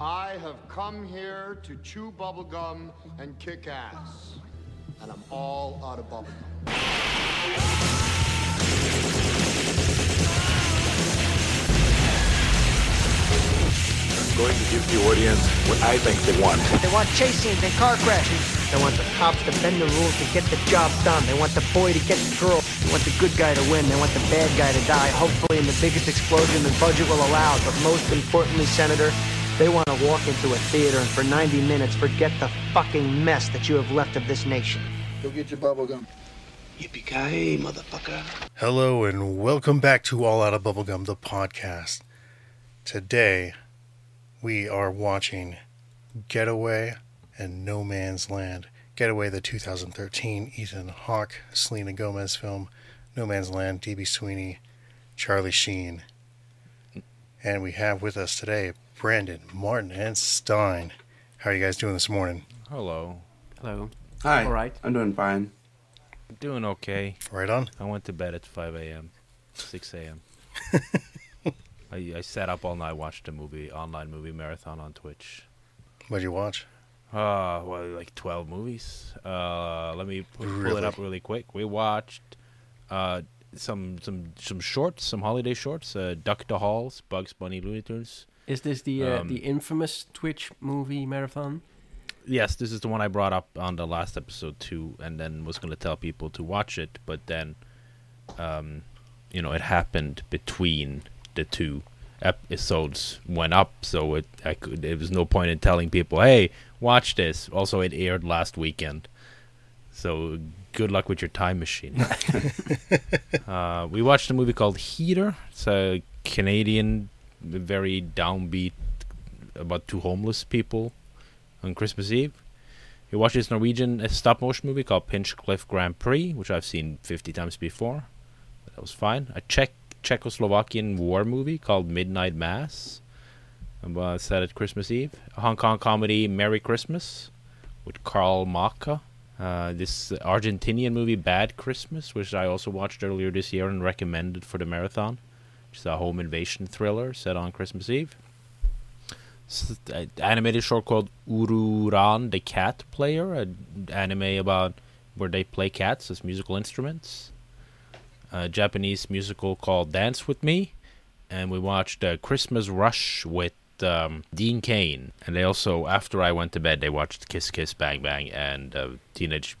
I have come here to chew bubblegum and kick ass. And I'm all out of bubblegum. I'm going to give the audience what I think they want. They want chase scenes and car crashes. They want the cops to bend the rules to get the job done. They want the boy to get the girl. They want the good guy to win. They want the bad guy to die, hopefully in the biggest explosion the budget will allow. But most importantly, Senator, they want to walk into a theater and for 90 minutes forget the fucking mess that you have left of this nation. Go get your bubblegum. Yippee-ki-yay, motherfucker. Hello and welcome back to All Out of Bubblegum, the podcast. Today, we are watching Getaway and No Man's Land. Getaway, the 2013 Ethan Hawke, Selena Gomez film. No Man's Land, D.B. Sweeney, Charlie Sheen. And we have with us today Brandon, Martin, and Stein. How are you guys doing this morning? Hello. Hello. Hi. All right. I'm doing fine. Doing okay. Right on? I went to bed at 5 a.m., 6 a.m. I, I sat up all night, watched a movie, online movie marathon on Twitch. What'd you watch? Uh, well, like 12 movies. Uh, let me pull Really? it up really quick. We watched uh, some some some shorts, some holiday shorts. Uh, Duck the Halls, Bugs Bunny, Looney Tunes. Is this the uh, Um, the infamous Twitch movie marathon? Yes, this is the one I brought up on the last episode too, and then was going to tell people to watch it, but then, um, you know, it happened between the two episodes went up, so it I could there was no point in telling people, hey, watch this. Also, it aired last weekend, so good luck with your time machine. uh, we watched a movie called Heater. It's a Canadian, very downbeat about two homeless people on Christmas Eve. We watched this Norwegian stop motion movie called Pinchcliffe Grand Prix, which I've seen 50 times before. That was fine. A Czech Czechoslovakian war movie called Midnight Mass, uh, set at Christmas Eve. A Hong Kong comedy Merry Christmas with Karl Maka. Uh, this Argentinian movie Bad Christmas, which I also watched earlier this year and recommended for the marathon. Which is a home invasion thriller set on Christmas Eve s- uh, animated short called Ururan the Cat Player, an anime about where they play cats as musical instruments. A Japanese musical called Dance with Me, and we watched uh, Christmas Rush with um, Dean Cain. And they also, after I went to bed, they watched Kiss Kiss Bang Bang and uh, Teenage.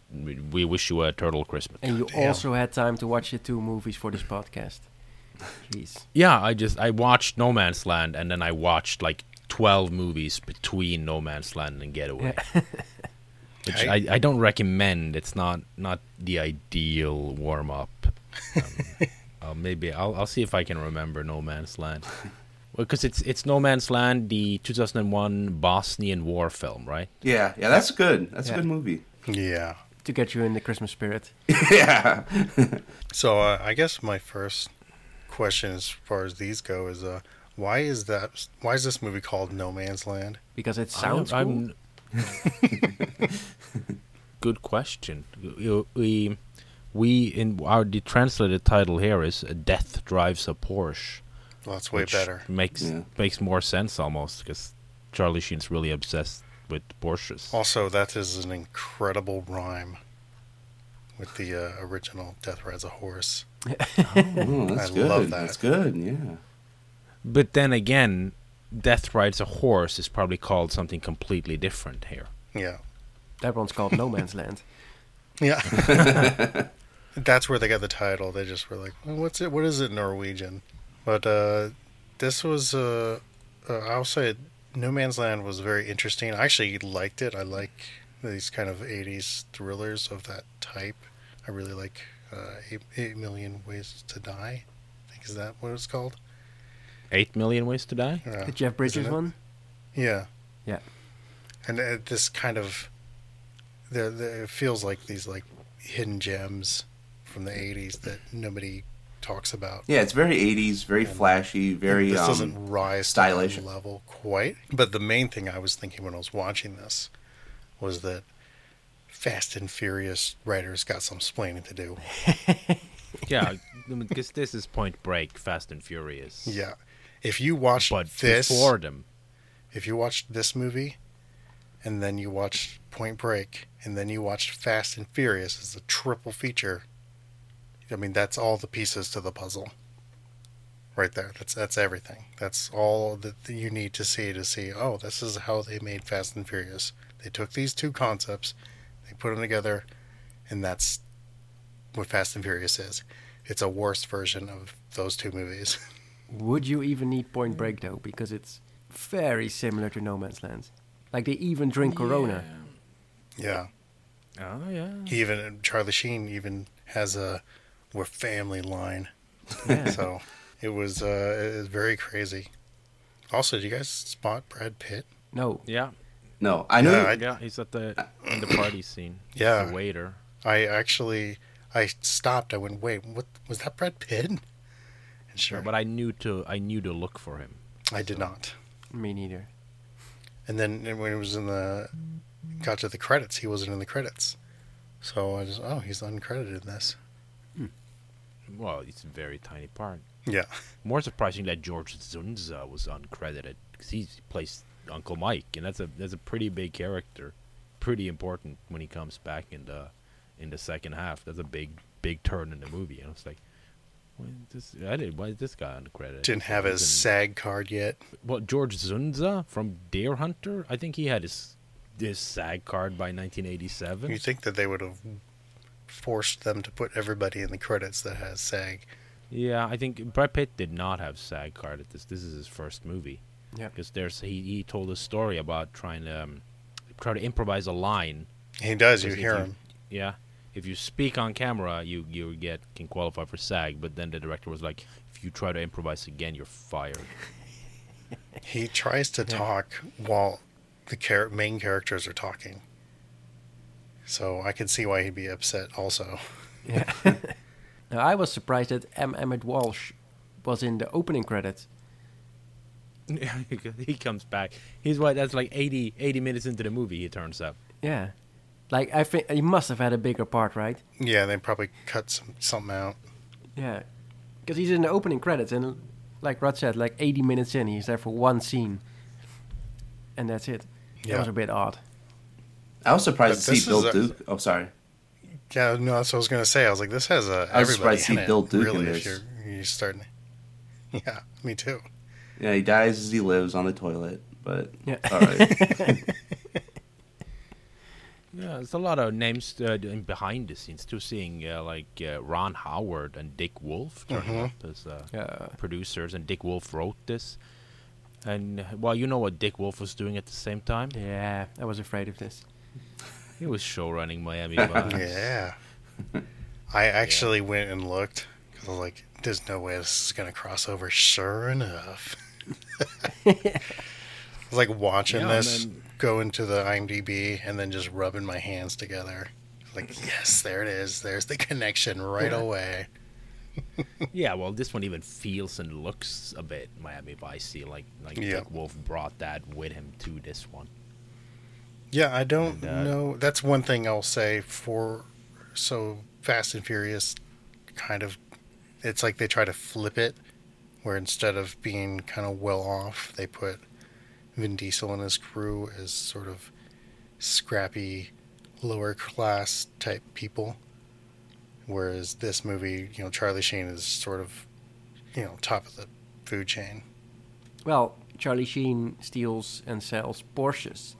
We Wish You a Turtle Christmas. And you Damn. also had time to watch the two movies for this podcast. Jeez. Yeah, I just I watched No Man's Land, and then I watched like twelve movies between No Man's Land and Getaway, which I, I don't recommend. It's not not the ideal warm up. Um, uh, maybe I'll I'll see if I can remember No Man's Land, because it's it's No Man's Land, the 2001 Bosnian War film, right? Yeah, yeah, that's good. That's Yeah. a good movie. Yeah. To get you in the Christmas spirit. yeah. So uh, I guess my first question, as far as these go, is uh, why is that? Why is this movie called No Man's Land? Because it sounds cool. I'm- Good question. We- We we in our the translated title here is "Death Drives a Porsche." Well, that's way which better. Makes Yeah. makes more sense almost because Charlie Sheen's really obsessed with Porsches. Also, that is an incredible rhyme with the uh, original "Death Rides a Horse." Oh, that's I good. love that. That's good. Yeah. But then again, "Death Rides a Horse" is probably called something completely different here. Yeah, That one's called No Man's Land. yeah. that's where they got the title. They just were like, well, "What's it? What is it Norwegian?" But uh, this was, uh, uh, I'll say, No Man's Land was very interesting. I actually liked it. I like these kind of '80s thrillers of that type. I really like uh, Eight, Eight Million Ways to Die. I think is that what it's called? Eight Million Ways to Die. Yeah. The Jeff Bridges one? Yeah. Yeah. And uh, this kind of, there, there, it feels like these like hidden gems from the '80s that nobody talks about. Yeah, it's very 80s, very And flashy, very this um, doesn't rise stylish. to level quite. But the main thing I was thinking when I was watching this was that Fast and Furious writers got some explaining to do. yeah, because this is Point Break, Fast and Furious. Yeah, if you watch but this, before them, if you watched this movie, and then you watched Point Break, and then you watched Fast and Furious as a triple feature, I mean that's all the pieces to the puzzle. Right there. That's that's everything. That's all that you need to see to see. Oh, this is how they made Fast and Furious. They took these two concepts, they put them together, and that's what Fast and Furious is. It's a worse version of those two movies. Would you even need Point Break though? Because it's very similar to No Man's Land. Like they even drink Corona. yeah. Oh yeah. Even Charlie Sheen even has a "we're family" line. Yeah. So it was uh, it was very crazy. Also, did you guys spot Brad Pitt? No. Yeah. No, I know. Yeah, I- Yeah. He's at the in the party scene. Yeah. The waiter. I actually I stopped. I went, wait, what was that Brad Pitt? And sure, But I knew to I knew to look for him. I did not. Me neither. And then when it was in the got to the credits, he wasn't in the credits. So I just, oh, he's uncredited in this. Hmm. Well, it's a very tiny part. Yeah, More surprising that George Dzundza was uncredited because he plays Uncle Mike, and that's a that's a pretty big character, pretty important when he comes back in the in the second half. That's a big big turn in the movie. And I was like, why is this? I did. Why is this guy uncredited? didn't have his SAG card yet. Well, George Dzundza from Deer Hunter. I think he had his his SAG card by 1987. You think that they would have forced them to put everybody in the credits that has SAG? Yeah, I think Brad Pitt did not have SAG card at this. This is his first movie. Yeah. Because there's he, he told a story about trying to um, try to improvise a line. He does. You hear you- him. Yeah. If you speak on camera, you you get can qualify for SAG. But then the director was like, if you try to improvise again, you're fired. He tries to talk while the char- main characters are talking. So I can see why he'd be upset. Also, Yeah. now, I was surprised that M. Emmett Walsh was in the opening credits. he comes back. He's what? That's like 80, 80 minutes into the movie. He turns up. Yeah. Like I think he must have had a bigger part, right? yeah, they probably cut some something out. Yeah. Because he's in the opening credits, and like Rod said, like 80 minutes in, he's there for one scene, and that's it. That Yeah. was a bit odd. I was surprised But to this see Bill a- Duke. Oh, sorry. Yeah, no, that's what I was gonna say. I was like, this has a I was surprised to in see Bill Duke in really. this. If you're, you're starting, yeah, me too. Yeah, he dies as he lives on the toilet, but Yeah. all right. Yeah, there's a lot of names uh, behind the scenes too. Seeing uh, like uh, Ron Howard and Dick Wolf turning up as uh, Yeah. producers, and Dick Wolf wrote this. And well, you know what Dick Wolf was doing at the same time? Yeah, I was afraid of this. He was show running Miami Vice. Yeah, I actually went and looked because I was like, "There's no way this is gonna cross over." Sure enough, I was like watching Yeah, this then- go into the IMDb and then just rubbing my hands together. Like, yes, there it is. There's the connection right Yeah. away. yeah, well, this one even feels and looks a bit Miami Vice. Like like Yeah. Dick Wolf brought that with him to this one. Yeah, I don't And, uh, know. That's one thing I'll say for so Fast and Furious kind of it's like they try to flip it where instead of being kind of well off, they put Vin Diesel and his crew as sort of scrappy lower class type people. Whereas this movie, you know, Charlie Sheen is sort of you know, top of the food chain. Well, Charlie Sheen steals and sells Porsches.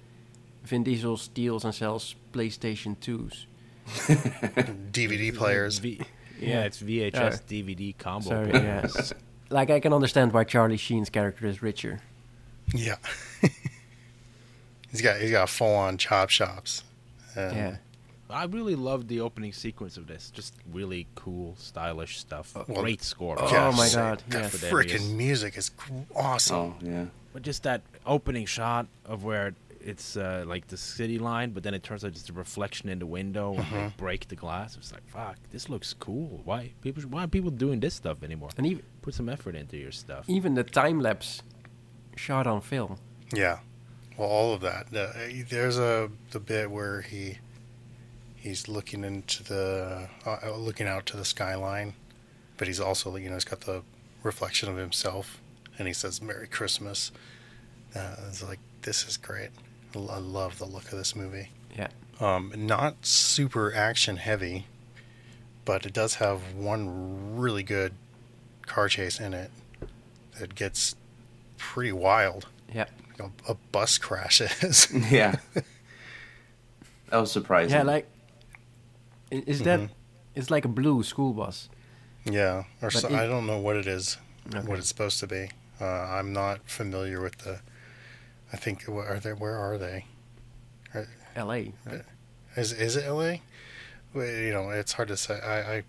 Vin Diesel steals and sells PlayStation 2s. DVD players. V- yeah, it's VHS Uh, DVD combo. Sorry, packs. Yeah. like, I can understand why Charlie Sheen's character is richer. Yeah. he's got he's got full on chop shops. Um, yeah. I really loved the opening sequence of this. Just really cool, stylish stuff. well, Great score. Oh yeah, my God, That yeah. freaking music is awesome. oh yeah. But just that opening shot of where it's uh, like the city line, but then it turns out it's a reflection in the window and they break the glass. It's like, fuck, this looks cool. Why people? Why are people doing this stuff anymore? And even, Put some effort into your stuff. even the time lapse shot on film. Yeah. Well, all of that. Uh, there's a the bit where he he's looking into the uh, looking out to the skyline, but he's also you know he's got the reflection of himself, and he says "Merry Christmas," Uh, it's like this is great. I love the look of this movie. Yeah. Um, not super action heavy, but it does have one really good car chase in it that gets pretty wild. Yeah. You know, a bus crashes. Yeah. that was surprising. Yeah, like is that it's like a blue school bus. yeah, or But so, it- I don't know what it is, Okay. what it's supposed to be. Uh, I'm not familiar with the. I think wh- are they? Where are they? L.A. Right? Is is it L.A.? Well, You know, it's hard to say. I, I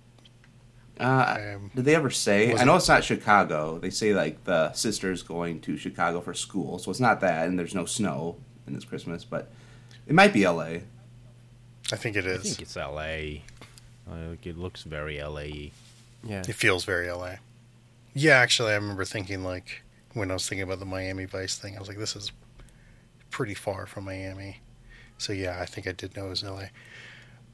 Uh, Um, did they ever say? I know it- it's not Chicago. They say like the sister's going to Chicago for school, so it's not that, and there's no snow in this Christmas, but it might be L.A. I think it I think it's L.A. Like it looks very L.A. Yeah. It feels very LA. Yeah, actually, I remember thinking like when I was thinking about the Miami Vice thing, I was like, this is pretty far from Miami. So yeah, I think I did know it was LA.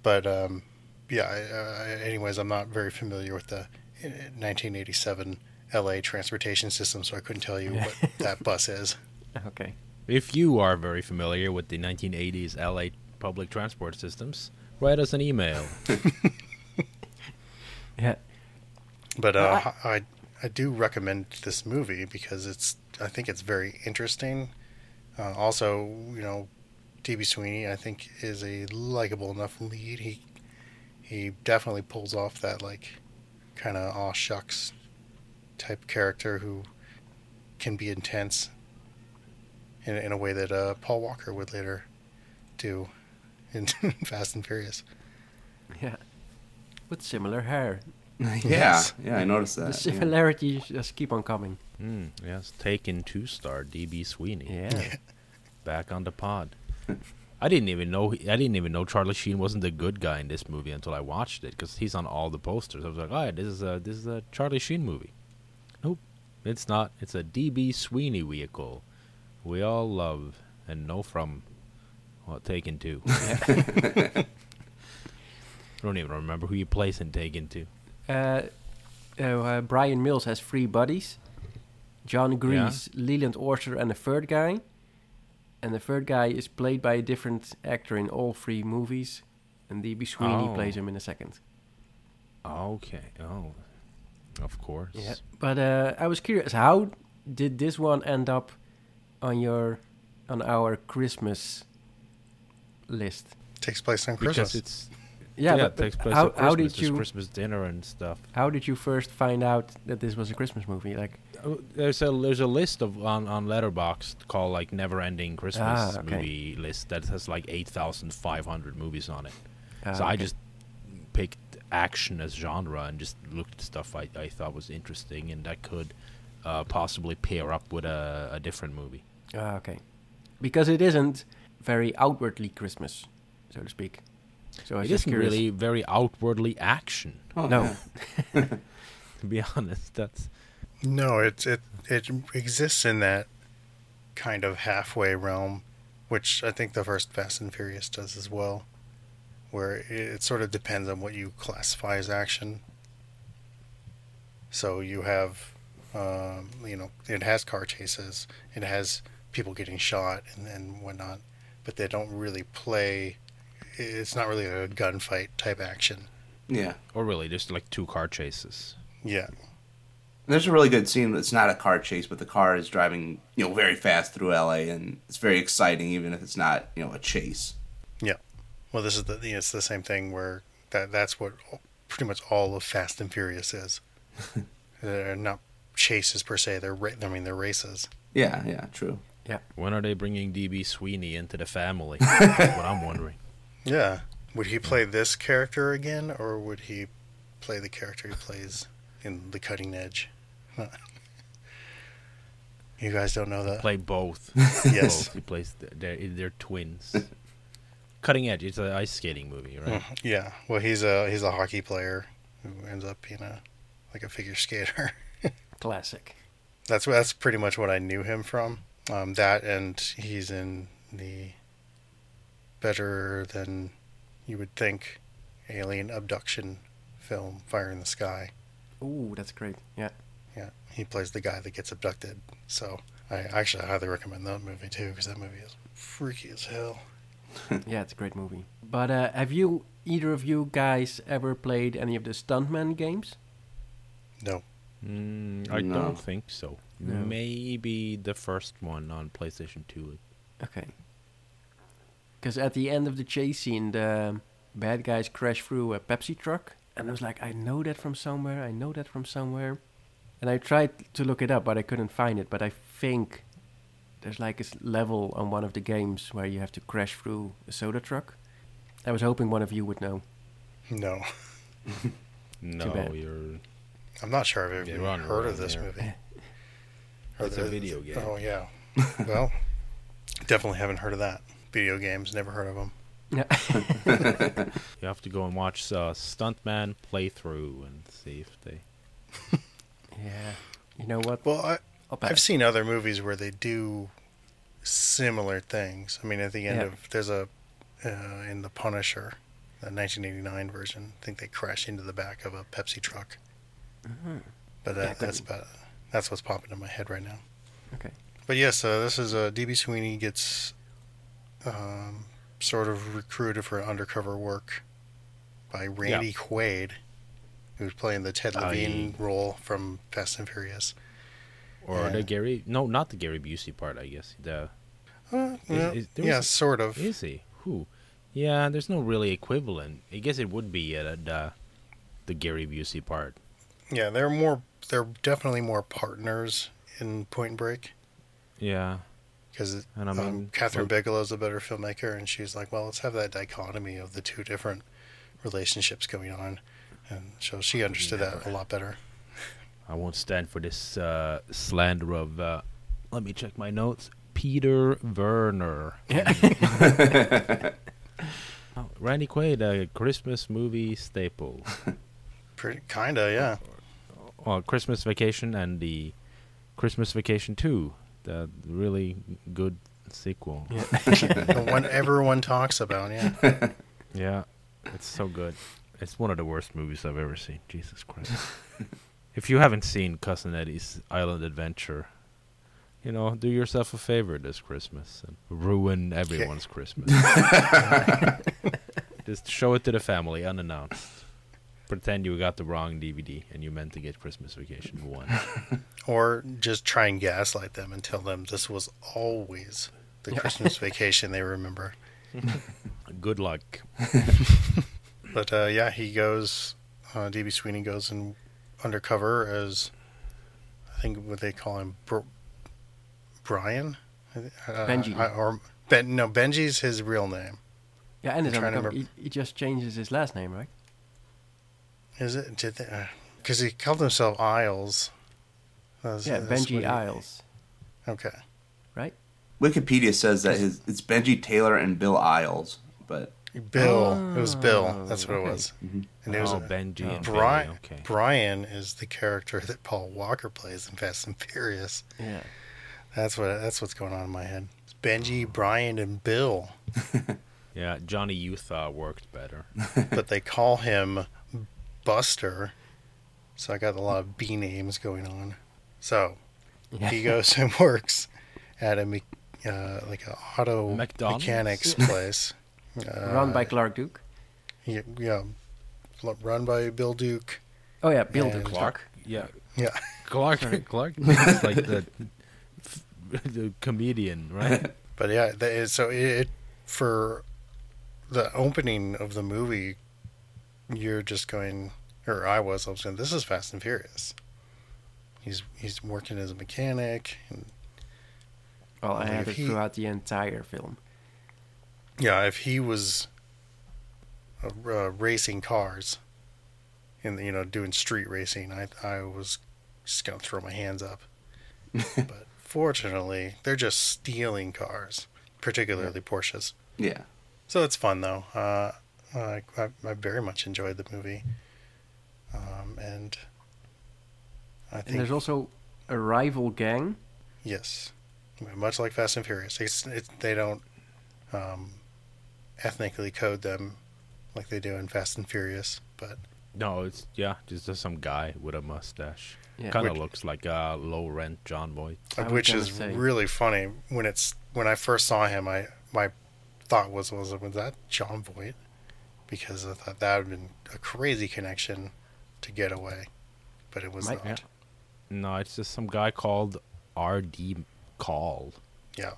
But um, yeah, I, uh, anyways, I'm not very familiar with the uh, 1987 LA transportation system, so I couldn't tell you what that bus is. Okay. If you are very familiar with the 1980s LA public transport systems, write us an email. Yeah. But Well, uh, I, I do recommend this movie because it's I think it's very interesting. Uh, also, you know, DB Sweeney I think is a likable enough lead. He he definitely pulls off that like kind of aw shucks type character who can be intense in in a way that uh, Paul Walker would later do in Fast and Furious. Yeah. With similar hair. yeah, Yes. yeah, I noticed The that. yeah. similarities just keep on coming. Mm, yes, Taken two star DB Sweeney Yeah. back on the pod. I didn't even know I didn't even know Charlie Sheen wasn't the good guy in this movie until I watched it because he's on all the posters. I was like, oh, yeah, this is a this is a Charlie Sheen movie. Nope, it's not. It's a DB Sweeney vehicle. We all love and know from. Well, Taken two. I don't even remember who he plays in Taken two. Uh, uh, uh, Brian Mills has three buddies. Jon Gries, Leland Orser, and a third guy. And the third guy is played by a different actor in all three movies. And D.B. Sweeney Oh. plays him in the second. Okay. Oh, of course. Yeah. But uh, I was curious, how did this one end up on your, on our Christmas list? Takes place on Because Christmas. it's Yeah, yeah, but, it takes place how, at how Christmas. did There's you Christmas dinner and stuff? how did you first find out that this was a Christmas movie? Like, There's a there's a list of on on Letterboxd called like Never Ending Christmas Ah, okay. movie list that has like eight thousand five hundred movies on it. uh, so I just picked action as genre and just looked at stuff I, I thought was interesting and that could uh, possibly pair up with a, a different movie. Ah, okay. Because it isn't very outwardly Christmas, so to speak. So I was It just isn't curious. really very outwardly action. Oh, No. yeah. To be honest, that's No, it it it exists in that kind of halfway realm, which I think the first Fast and Furious does as well, where it, it sort of depends on what you classify as action. So you have, um, you know, it has car chases, it has people getting shot and, and whatnot, but they don't really play. It's not really a gunfight type action. yeah. or really just like two car chases. Yeah, There's a really good scene that's not a car chase, but the car is driving, you know, very fast through LA, and it's very exciting, even if it's not, you know, a chase. Yeah. Well, this is the it's the same thing where that that's what pretty much all of Fast and Furious is. they're not chases per se. They're ra- I mean they're races. Yeah, yeah, true. Yeah. When are they bringing DB Sweeney into the family? That's what I'm wondering. Yeah. Would he play this character again, or would he play the character he plays in The Cutting Edge? you guys don't know that? Play both. Yes. Both. He plays. They're they're twins. Cutting Edge. It's an ice skating movie, right? Mhm. Yeah. Well, he's a he's a hockey player who ends up being a like a figure skater. Classic. That's that's pretty much what I knew him from. Um, that and he's in the better than you would think alien abduction film Fire in the Sky. Ooh, that's great. Yeah. Yeah, he plays the guy that gets abducted. So I actually highly recommend that movie too because that movie is freaky as hell. yeah, it's a great movie. But uh, have you, either of you guys, ever played any of the Stuntman games? No, Mm, I No. don't think so. No. Maybe the first one on PlayStation 2. Okay. Because at the end of the chase scene, the bad guys crash through a Pepsi truck, and I was like, I know that from somewhere. I know that from somewhere. And I tried to look it up, but I couldn't find it. But I think there's like a level on one of the games where you have to crash through a soda truck. I was hoping one of you would know. no, No, you're. I'm not sure I've You're even heard of own this there. movie. Or It's a video game. Oh yeah, well, definitely haven't heard of that. Video games, never heard of them. Yeah. You have to go and watch uh, Stuntman playthrough and see if they. Yeah. You know what? Well, I, I've seen other movies where they do similar things. I mean, at the end Yeah. of there's a uh, in the Punisher, the 1989 version. I think they crash into the back of a Pepsi truck. But that, good. that's about that's what's popping in my head right now. Okay. But yes, uh, this is uh, DB Sweeney gets um, sort of recruited for undercover work by Randy Quaid, who's playing the Ted. Levine role from Fast and Furious. Or Yeah. the Gary. No, not the Gary Busey part, I guess. The. Uh, Is- yeah, is- yeah, was- sort of. Is he? Who? Yeah, there's no really equivalent. I guess it would be uh, the, the Gary Busey part. Yeah, they're more. They're definitely more partners in Point Break Yeah. because And I um, mean, Kathryn well- Bigelow's a better filmmaker, and she's like, well, let's have that dichotomy of the two different relationships going on, and so she understood that a lot better. I won't stand for this uh, slander of. Uh, let me check my notes. Peter Werner. Oh, Randy Quaid, a Christmas movie staple. Pretty kinda, yeah. well, Christmas Vacation and the Christmas Vacation 2, the really good sequel. Yeah. the one everyone talks about, yeah. Yeah, it's so good. It's one of the worst movies I've ever seen. Jesus Christ. if you haven't seen Cousin Eddie's Island Adventure, you know, do yourself a favor this Christmas and ruin everyone's Christmas. Just show it to the family unannounced. Pretend you got the wrong DVD and you meant to get Christmas Vacation 1. Or just try and gaslight them and tell them this was always the Christmas vacation they remember. Good luck. But uh, yeah, he goes. Uh, DB Sweeney goes in undercover as I think what they call him, Br- Brian, uh, Benji. I- or Ben. No, Benji's his real name. Yeah, and his I'm trying to undercover, he, he just changes his last name, right? Is it? Did because he called himself Isles. That's- Yeah, that's Benji he- Isles, Okay. right? Wikipedia says that his it's Benji Taylor and Bill Isles, but Bill. it was Bill. That's what okay. it was. And it was oh, Benji and Brian. Okay. Brian is the character that Paul Walker plays in Fast and Furious. Yeah. That's what. That's what's going on in my head. It's Benji, Brian, and Bill, Yeah, Johnny Utah worked better. but they call him Buster. So I got a lot of B names going on. So he goes and works at a me- uh, like an auto McDonald's? mechanics place. Uh, Run by Clark Duke. Yeah, yeah, run by Bill Duke. Oh yeah, Bill Duke. Clark? Yeah. Yeah, Clark Clark is like the, the comedian, right? but yeah, the, so it for the opening of the movie, you're just going, or I was, I was going, this is Fast and Furious. He's he's working as a mechanic, and Well, I Like had it he- throughout the entire film. Yeah, if he was uh, uh, racing cars, and you know doing street racing, I I was just gonna throw my hands up. but fortunately, they're just stealing cars, particularly Porsches. yeah. So it's fun though. Uh, I, I I very much enjoyed the movie, um, and I And think there's also a rival gang. yes, much like Fast and Furious, it's, it's, they don't um, ethnically code them like they do in Fast and Furious, but No, it's yeah, just, just some guy with a mustache. Yeah. Kind of looks like a low rent Jon Voight. I was which is say. really funny when it's when I first saw him. I my thought was was was that Jon Voight because I thought that would have been a crazy connection to Getaway, but it was Might- not. No, it's just some guy called R.D. Call. Yeah,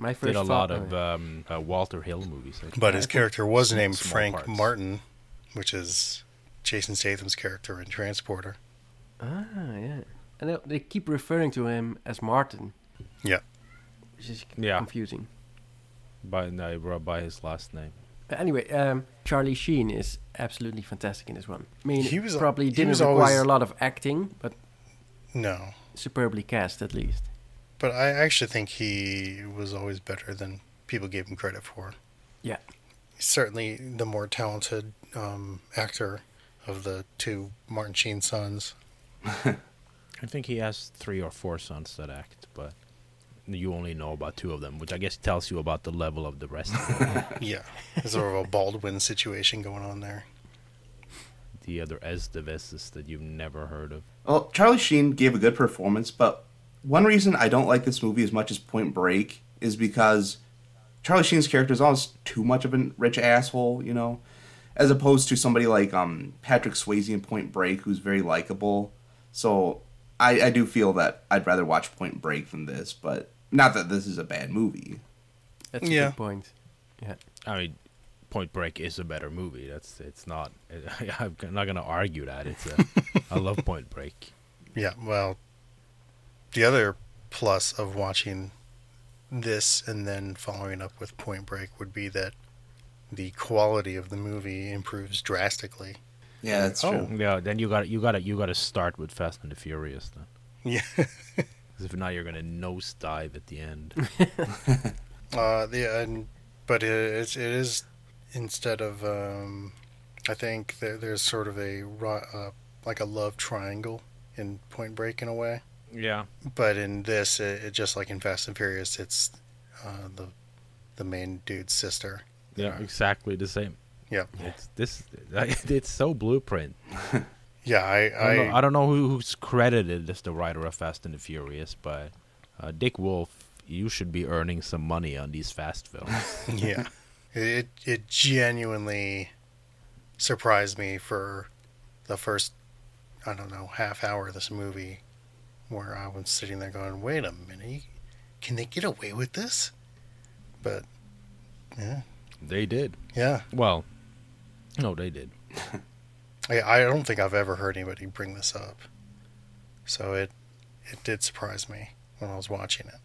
My first Did a lot of um, uh, Walter Hill movies. I think. but his character was named Frank parts. Martin, which is Jason Statham's character in Transporter. ah, yeah, and they, they keep referring to him as Martin. Yeah. which is Yeah. confusing. by no, by his last name. But anyway, um, Charlie Sheen is absolutely fantastic in this one. I mean, He was- probably didn't was require always- a lot of acting, but No, superbly cast at least. But I actually think he was always better than people gave him credit for. Yeah. Certainly the more talented um, actor of the two Martin Sheen sons. I think he has three or four sons that act, but you only know about two of them, which I guess tells you about the level of the rest of them. Yeah, there's sort of a Baldwin situation going on there. the other Esteveses that you've never heard of. Well, Charlie Sheen gave a good performance, but one reason I don't like this movie as much as Point Break is because Charlie Sheen's character is almost too much of a rich asshole, you know, as opposed to somebody like um, Patrick Swayze in Point Break, who's very likable. So I, I do feel that I'd rather watch Point Break than this, but not that this is a bad movie. That's a Yeah. good point. Yeah. I mean, Point Break is a better movie. That's it's not. I'm not gonna argue that. It's a. I love Point Break. Yeah, well, the other plus of watching this and then following up with Point Break would be that the quality of the movie improves drastically. Yeah, that's Oh. true. Yeah, then you got you got to you got to start with Fast and the Furious then, Yeah. 'Cause if not, you're gonna nose dive at the end. Uh, the and but it, it's it is instead of um, I think there, there's sort of a uh, like a love triangle in Point Break in a way, yeah, but in this, it, it just like in Fast and Furious, it's uh, the the main dude's sister. yeah, exactly the same. Yeah, It's this. It's so blueprint. yeah. I I I, don't know, I don't know who, who's credited as the writer of Fast and the Furious, but uh, Dick Wolf, you should be earning some money on these fast films. yeah. It it genuinely surprised me for the first I don't know half hour of this movie, where I was sitting there going, "Wait a minute, can they get away with this?" But yeah, they did. yeah. Well, no, they did. I I don't think I've ever heard anybody bring this up, so it it did surprise me when I was watching it.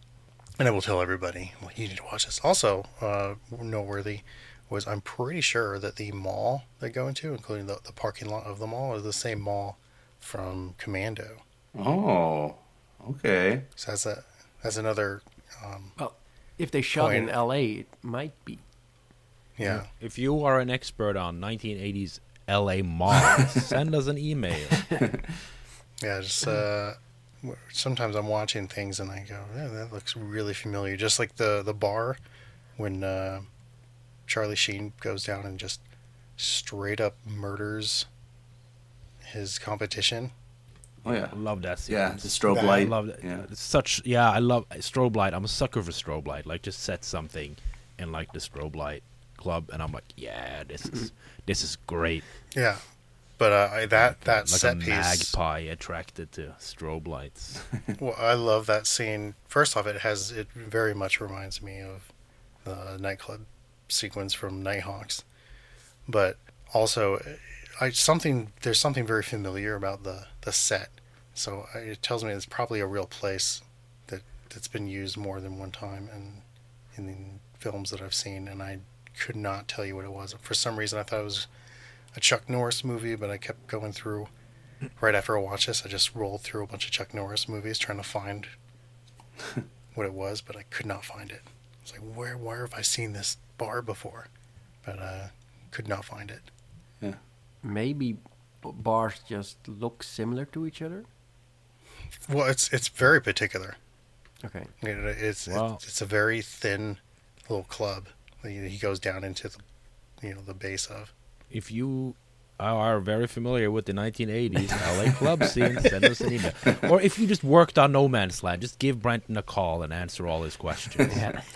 And I will tell everybody, well, you need to watch this. Also, uh, noteworthy was I'm pretty sure that the mall they go into, including the, the parking lot of the mall, is the same mall from Commando. Oh, okay. So that's a that's another, um, well, If they shot in L.A., it might be. yeah. If you are an expert on 1980s LA malls, send us an email. Yeah, just uh, sometimes I'm watching things and I go, yeah, that looks really familiar. Just like the the bar when uh, Charlie Sheen goes down and just straight up murders his competition. Oh yeah, I love that scene. yeah. sequence. The strobe That- I light. love that. Yeah. It's such yeah, I love strobe light. I'm a sucker for strobe light. Like just set something in like the strobe light club, and I'm like, yeah, this is this is great. Yeah, but uh, I, that that like set a piece. magpie attracted to strobe lights. Well, I love that scene. First off, it has it very much reminds me of the nightclub sequence from Nighthawks, but also, I something there's something very familiar about the the set. So it tells me it's probably a real place that that's been used more than one time in in the films that I've seen, and I could not tell you what it was. For some reason, I thought it was a Chuck Norris movie, but I kept going through right after I watched this, I just rolled through a bunch of Chuck Norris movies trying to find what it was, but I could not find it. It's like, where, where have I seen this bar before? But uh, could not find it. Maybe bars just look similar to each other. Well, it's it's very particular. Okay. It, it's Wow. it's, it's a very thin little club. that He he goes down into the you know the base of. if you are very familiar with the 1980s LA club scene, send us an email. Or if you just worked on No Man's Land, just give Brenton a call and answer all his questions. Yeah.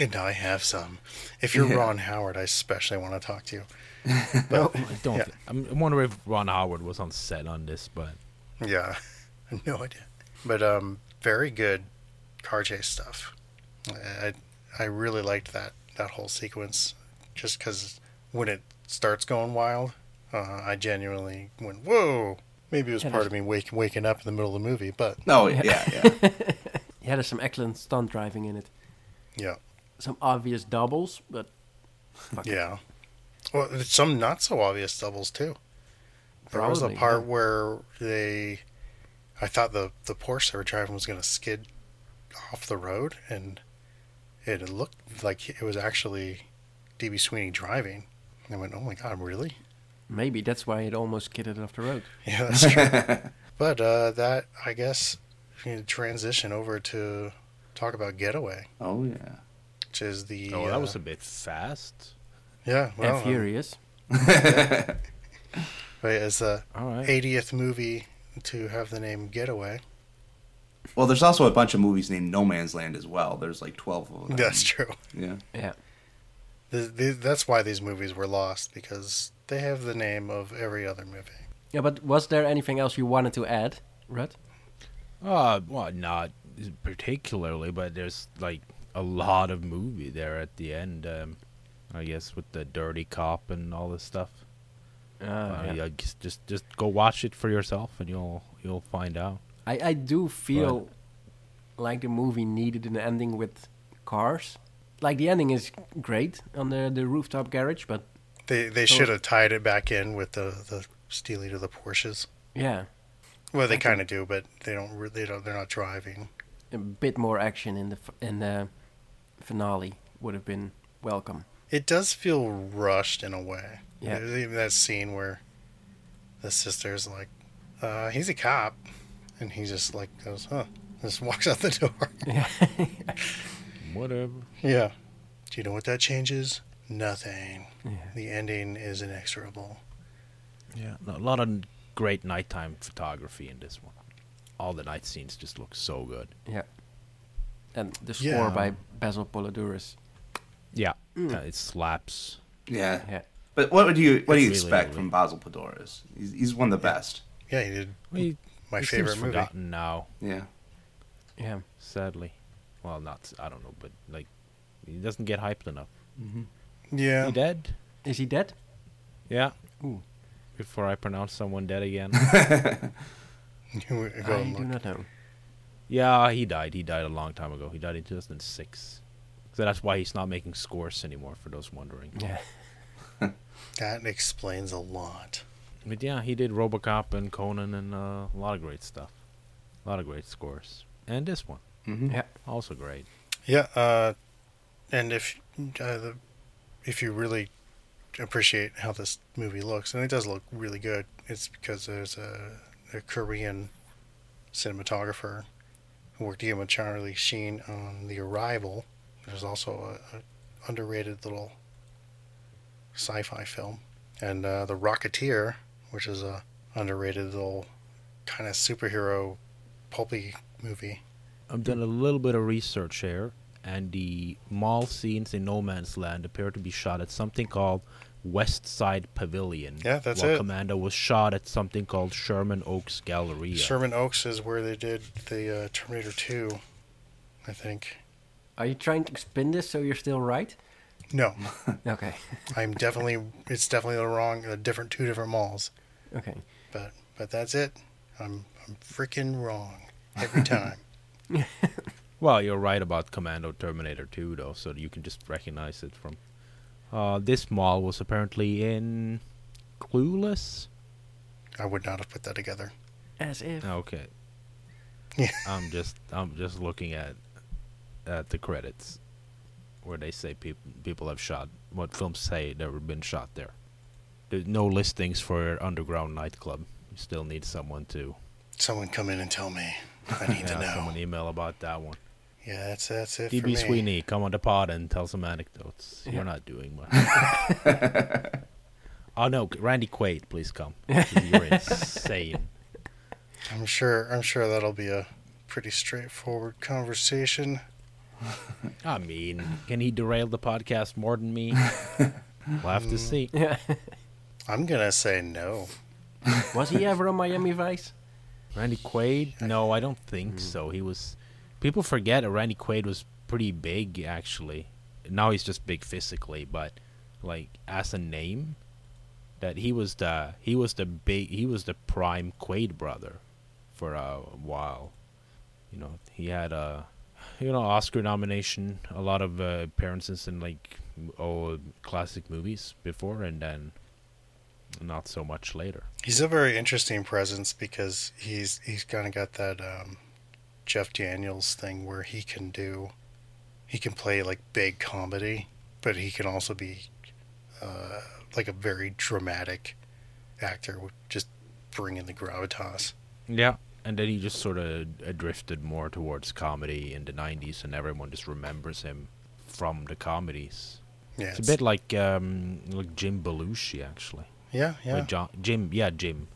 And I have some. If you're Ron Howard, I especially want to talk to you. I don't. Yeah. I'm I'm wondering if Ron Howard was on set on this, but Yeah, I have no idea. But um, very good car chase stuff. I I really liked that that whole sequence, just because when it starts going wild, uh, I genuinely went whoa. Maybe it was Yeah, part of me wake, waking up in the middle of the movie, but No, yeah, yeah. Yeah, there's some excellent stunt driving in it. yeah, Some obvious doubles, but yeah. Well, some not so obvious doubles too. There was a part yeah. where they, I thought the the Porsche they were driving was going to skid off the road, and it looked like it was actually DB Sweeney driving. And I went, "Oh my god, really?" maybe that's why it almost skidded off the road. Yeah, that's true. but uh, that I guess we need to transition over to talk about Getaway, Oh yeah. which is the oh, uh, that was a bit fast. yeah, well, and um, furious. but it's the All right. 80th movie to have the name Getaway. Well, there's also a bunch of movies named No Man's Land as well. There's like twelve of them. That's true. Yeah. Yeah. The, the, that's why these movies were lost because they have the name of every other movie. Yeah, but was there anything else you wanted to add, Rudd? Uh, well, not particularly, but there's like a lot of movie there at the end. Um, I guess with the dirty cop and all this stuff. Uh, Uh, yeah. I guess just just go watch it for yourself, and you'll you'll find out. I, I do feel like the movie needed an ending with cars. Like the ending is great on the, the rooftop garage, but They they So- should have tied it back in with the the stealing of the Porsches. yeah, Well, they kind of do, but they don't. re- They don't. They're not driving. a bit more action in the f- in the finale would have been welcome. It does feel rushed in a way. Yeah. There's even that scene where the sister's like, uh, "He's a cop," and he just like goes, "Huh," just walks out the door. Whatever. yeah. Do you know what that changes? Nothing. Yeah. The ending is inexorable. Yeah, no, a lot of great nighttime photography in this one. All the night scenes just look so good. Yeah. And the score Yeah. by Basil Poledouris. Yeah, uh, it slaps. Yeah. Yeah. But what would you what do you really, expect really- from Basil Poledouris? He's, he's one of the best. Yeah, he did Well, he, my he favorite seems movie. forgotten now, Yeah. Yeah. sadly. Well, not I don't know, but like he doesn't get hyped enough. Mm-hmm. Yeah. He dead? Is he dead? Yeah. Ooh. Before I pronounce someone dead again. Go I and do look. not know. yeah, he died. He died a long time ago. He died in 2006. So that's why he's not making scores anymore. For those wondering. Yeah. That explains a lot. But yeah, he did RoboCop and Conan and uh, a lot of great stuff. A lot of great scores. And this one, hmm Yeah. also great. Yeah, uh, and if uh, the, if you really appreciate how this movie looks, and it does look really good, it's because there's a, a Korean cinematographer who worked again with Charlie Sheen on The Arrival. There's also a, a underrated little sci-fi film, and uh, The Rocketeer, which is a underrated little kind of superhero pulpy movie. I've done a little bit of research here, and the mall scenes in No Man's Land appear to be shot at something called West Side Pavilion. Yeah, that's it. while it. Commando was shot at something called Sherman Oaks Galleria. Sherman Oaks is where they did the uh, Terminator 2, I think. Are you trying to spin this so you're still right? No, Okay. I'm definitely it's definitely the wrong, uh, different two different malls. Okay. But but that's it. I'm I'm freaking wrong every time. Well, you're right about Commando Terminator 2, though, so you can just recognize it from. Uh, this mall was apparently in Clueless. I would not have put that together. As if. Okay. Yeah. I'm just I'm just looking at at the credits where they say people people have shot what films say they've been shot there. There's no listings for underground nightclub. You still need someone to Someone come in and tell me. I need to yeah, know. someone email about that one. Yeah, that's that's it for DB. Sweeney, come on the pod and tell some anecdotes. Yeah. You're not doing much. Oh no, Randy Quaid, please come. You're insane. I'm sure. I'm sure that'll be a pretty straightforward conversation. I mean, can he derail the podcast more than me? we'll have to see. Yeah. I'm gonna say no. Was he ever on Miami Vice? Randy Quaid? No, I don't think hmm. so. He was. People forget that Randy Quaid was pretty big actually. Now he's just big physically, but like as a name, that he was the he was the big he was the prime Quaid brother for a while. You know, he had a you know Oscar nomination, a lot of uh, appearances in like old classic movies before, and then not so much later. He's a very interesting presence because he's he's kind of got that um, Jeff Daniels thing where he can do he can play like big comedy, but he can also be uh, like a very dramatic actor, with just bring in the gravitas. Yeah, and then he just sort of drifted more towards comedy in the '90s, and everyone just remembers him from the comedies. Yeah, It's a bit like um, like Jim Belushi, actually. yeah, yeah, John, Jim, yeah, Jim.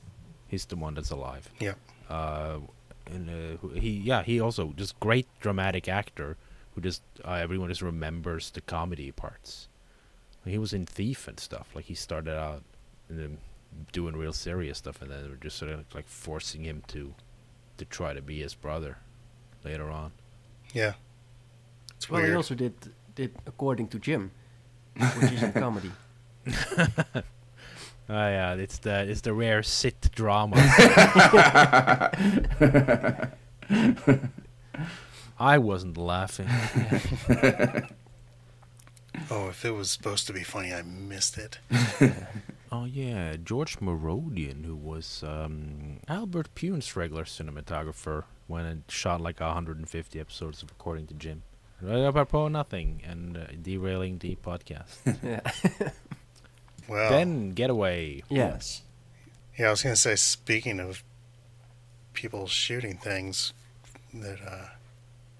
He's the one that's alive. yeah. Uh, and uh, he, yeah, he also just great dramatic actor who just uh, everyone just remembers the comedy parts. He was in Thief and stuff. Like he started out doing real serious stuff, and then they were just sort of like forcing him to to try to be his brother later on. yeah. It's Well, he also did did According to Jim, which is a comedy. Ah, yeah, it's the it's the rare sit drama. I wasn't laughing. Oh, if it was supposed to be funny, I missed it. Oh yeah, George Mooradian, who was um, Albert Pyun's regular cinematographer when it shot like 150 episodes of According to Jim. Right apropos nothing and uh, derailing the podcast. yeah. Well, then Getaway. Yes. yeah, I was gonna say. Speaking of people shooting things that uh,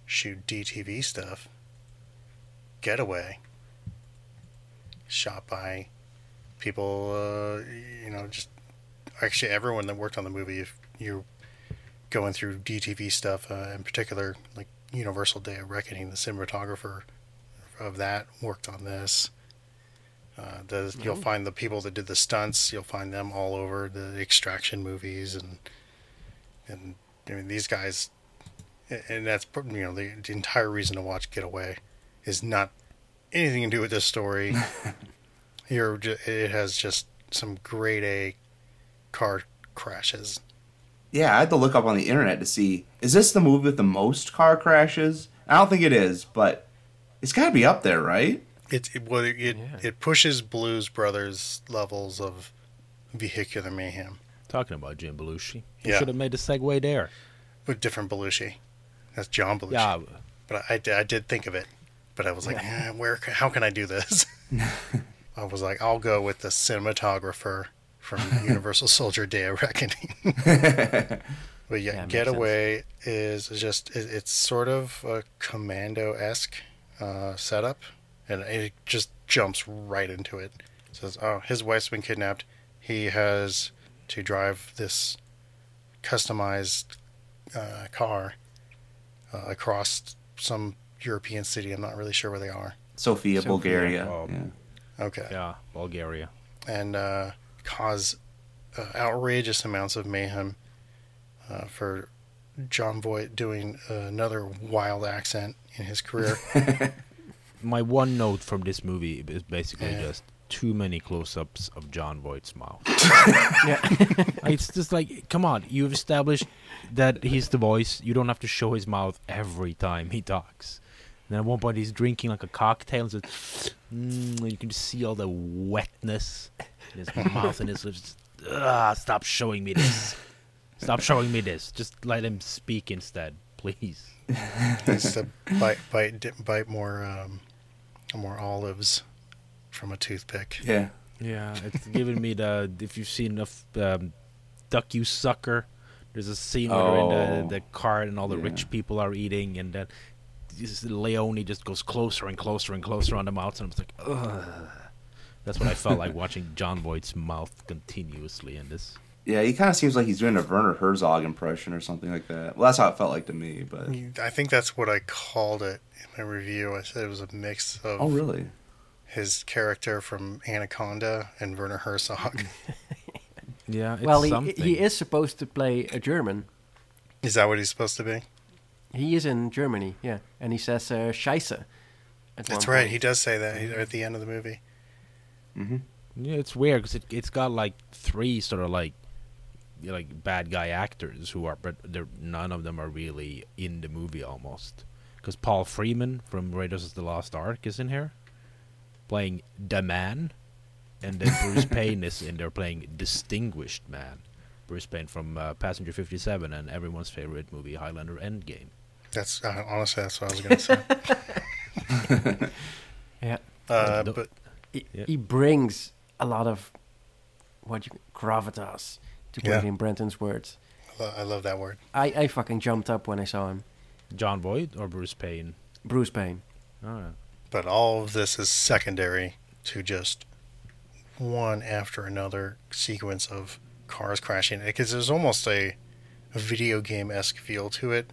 shoot DTV stuff, Getaway, shot by people. Uh, you know, just actually everyone that worked on the movie. If you're going through DTV stuff, uh, in particular, like Universal Day of Reckoning, the cinematographer of that worked on this. Uh, the, You'll find the people that did the stunts. You'll find them all over the extraction movies, and and I mean these guys, and that's you know the, the entire reason to watch Getaway is not anything to do with this story. You're ju- it has just some grade A car crashes. Yeah, I had to look up on the internet to see is this the movie with the most car crashes? I don't think it is, but it's got to be up there, right? It it well, it, Yeah. it pushes Blues Brothers levels of vehicular mayhem Talking about Jim Belushi. You Yeah. should have made a segue there. with different Belushi. That's John Belushi. Yeah, but I, I did think of it, but I was like, eh, where? How can I do this? I was like, I'll go with the cinematographer from Universal Soldier Day of Reckoning. but yeah, Yeah, makes Getaway is just it, it's sort of a commando esque uh, setup, and it just jumps right into it. says, oh, his wife's been kidnapped. He has to drive this customized uh, car uh, across some European city. I'm not really sure where they are. Sofia, Sophia, Bulgaria. um, yeah. Okay. yeah, Bulgaria. And uh, cause uh, outrageous amounts of mayhem uh, for Jon Voight doing another wild accent in his career. My one note from this movie is basically Yeah. just too many close-ups of Jon Voight's mouth. Yeah. it's just like, come on, you've established that he's the voice. You don't have to show his mouth every time he talks. And then at one point, he's drinking like a cocktail, and just, mm, and you can just see all the wetness in his mouth and his lips. Ah, stop showing me this. Stop showing me this. Just let him speak instead, please. Needs to bite, bite, dip, bite more, um, more olives from a toothpick. yeah. Yeah, it's giving me the. If you've seen enough um, Duck You Sucker, there's a scene where they're in Oh. the, the cart and all the Yeah. rich people are eating, and then this Leone just goes closer and closer and closer on the mountain. I'm just like, ugh. That's what I felt like watching Jon Voight's mouth continuously in this. Yeah, he kind of seems like he's doing a Werner Herzog impression or something like that. Well, that's how it felt like to me. But I think that's what I called it in my review. I said it was a mix of oh, really? his character from Anaconda and Werner Herzog. Yeah, it's well, he, something. he is supposed to play a German. Is that what he's supposed to be? He is in Germany, yeah, and he says uh, "Scheiße." That's right. point. He does say that he- at the end of the movie. Yeah, it's weird because it, it's got like three sort of like like bad guy actors who are, but they're none of them are really in the movie almost. Because Paul Freeman from Raiders of the Lost Ark is in here, playing the man, and then Bruce Payne is in there playing distinguished man. Bruce Payne from uh, Passenger 57 and everyone's favorite movie Highlander Endgame. That's uh, honestly that's what I was going to say. Yeah, Uh, The- but he, Yeah. he brings a lot of what you gravitas to put Yeah. in Brenton's words. I lo- I love that word. I, I fucking jumped up when I saw him. Jon Voight or Bruce Payne? Bruce Payne. Oh, yeah. But all of this is secondary to just one after another sequence of cars crashing. Because there's almost a, a video game esque feel to it.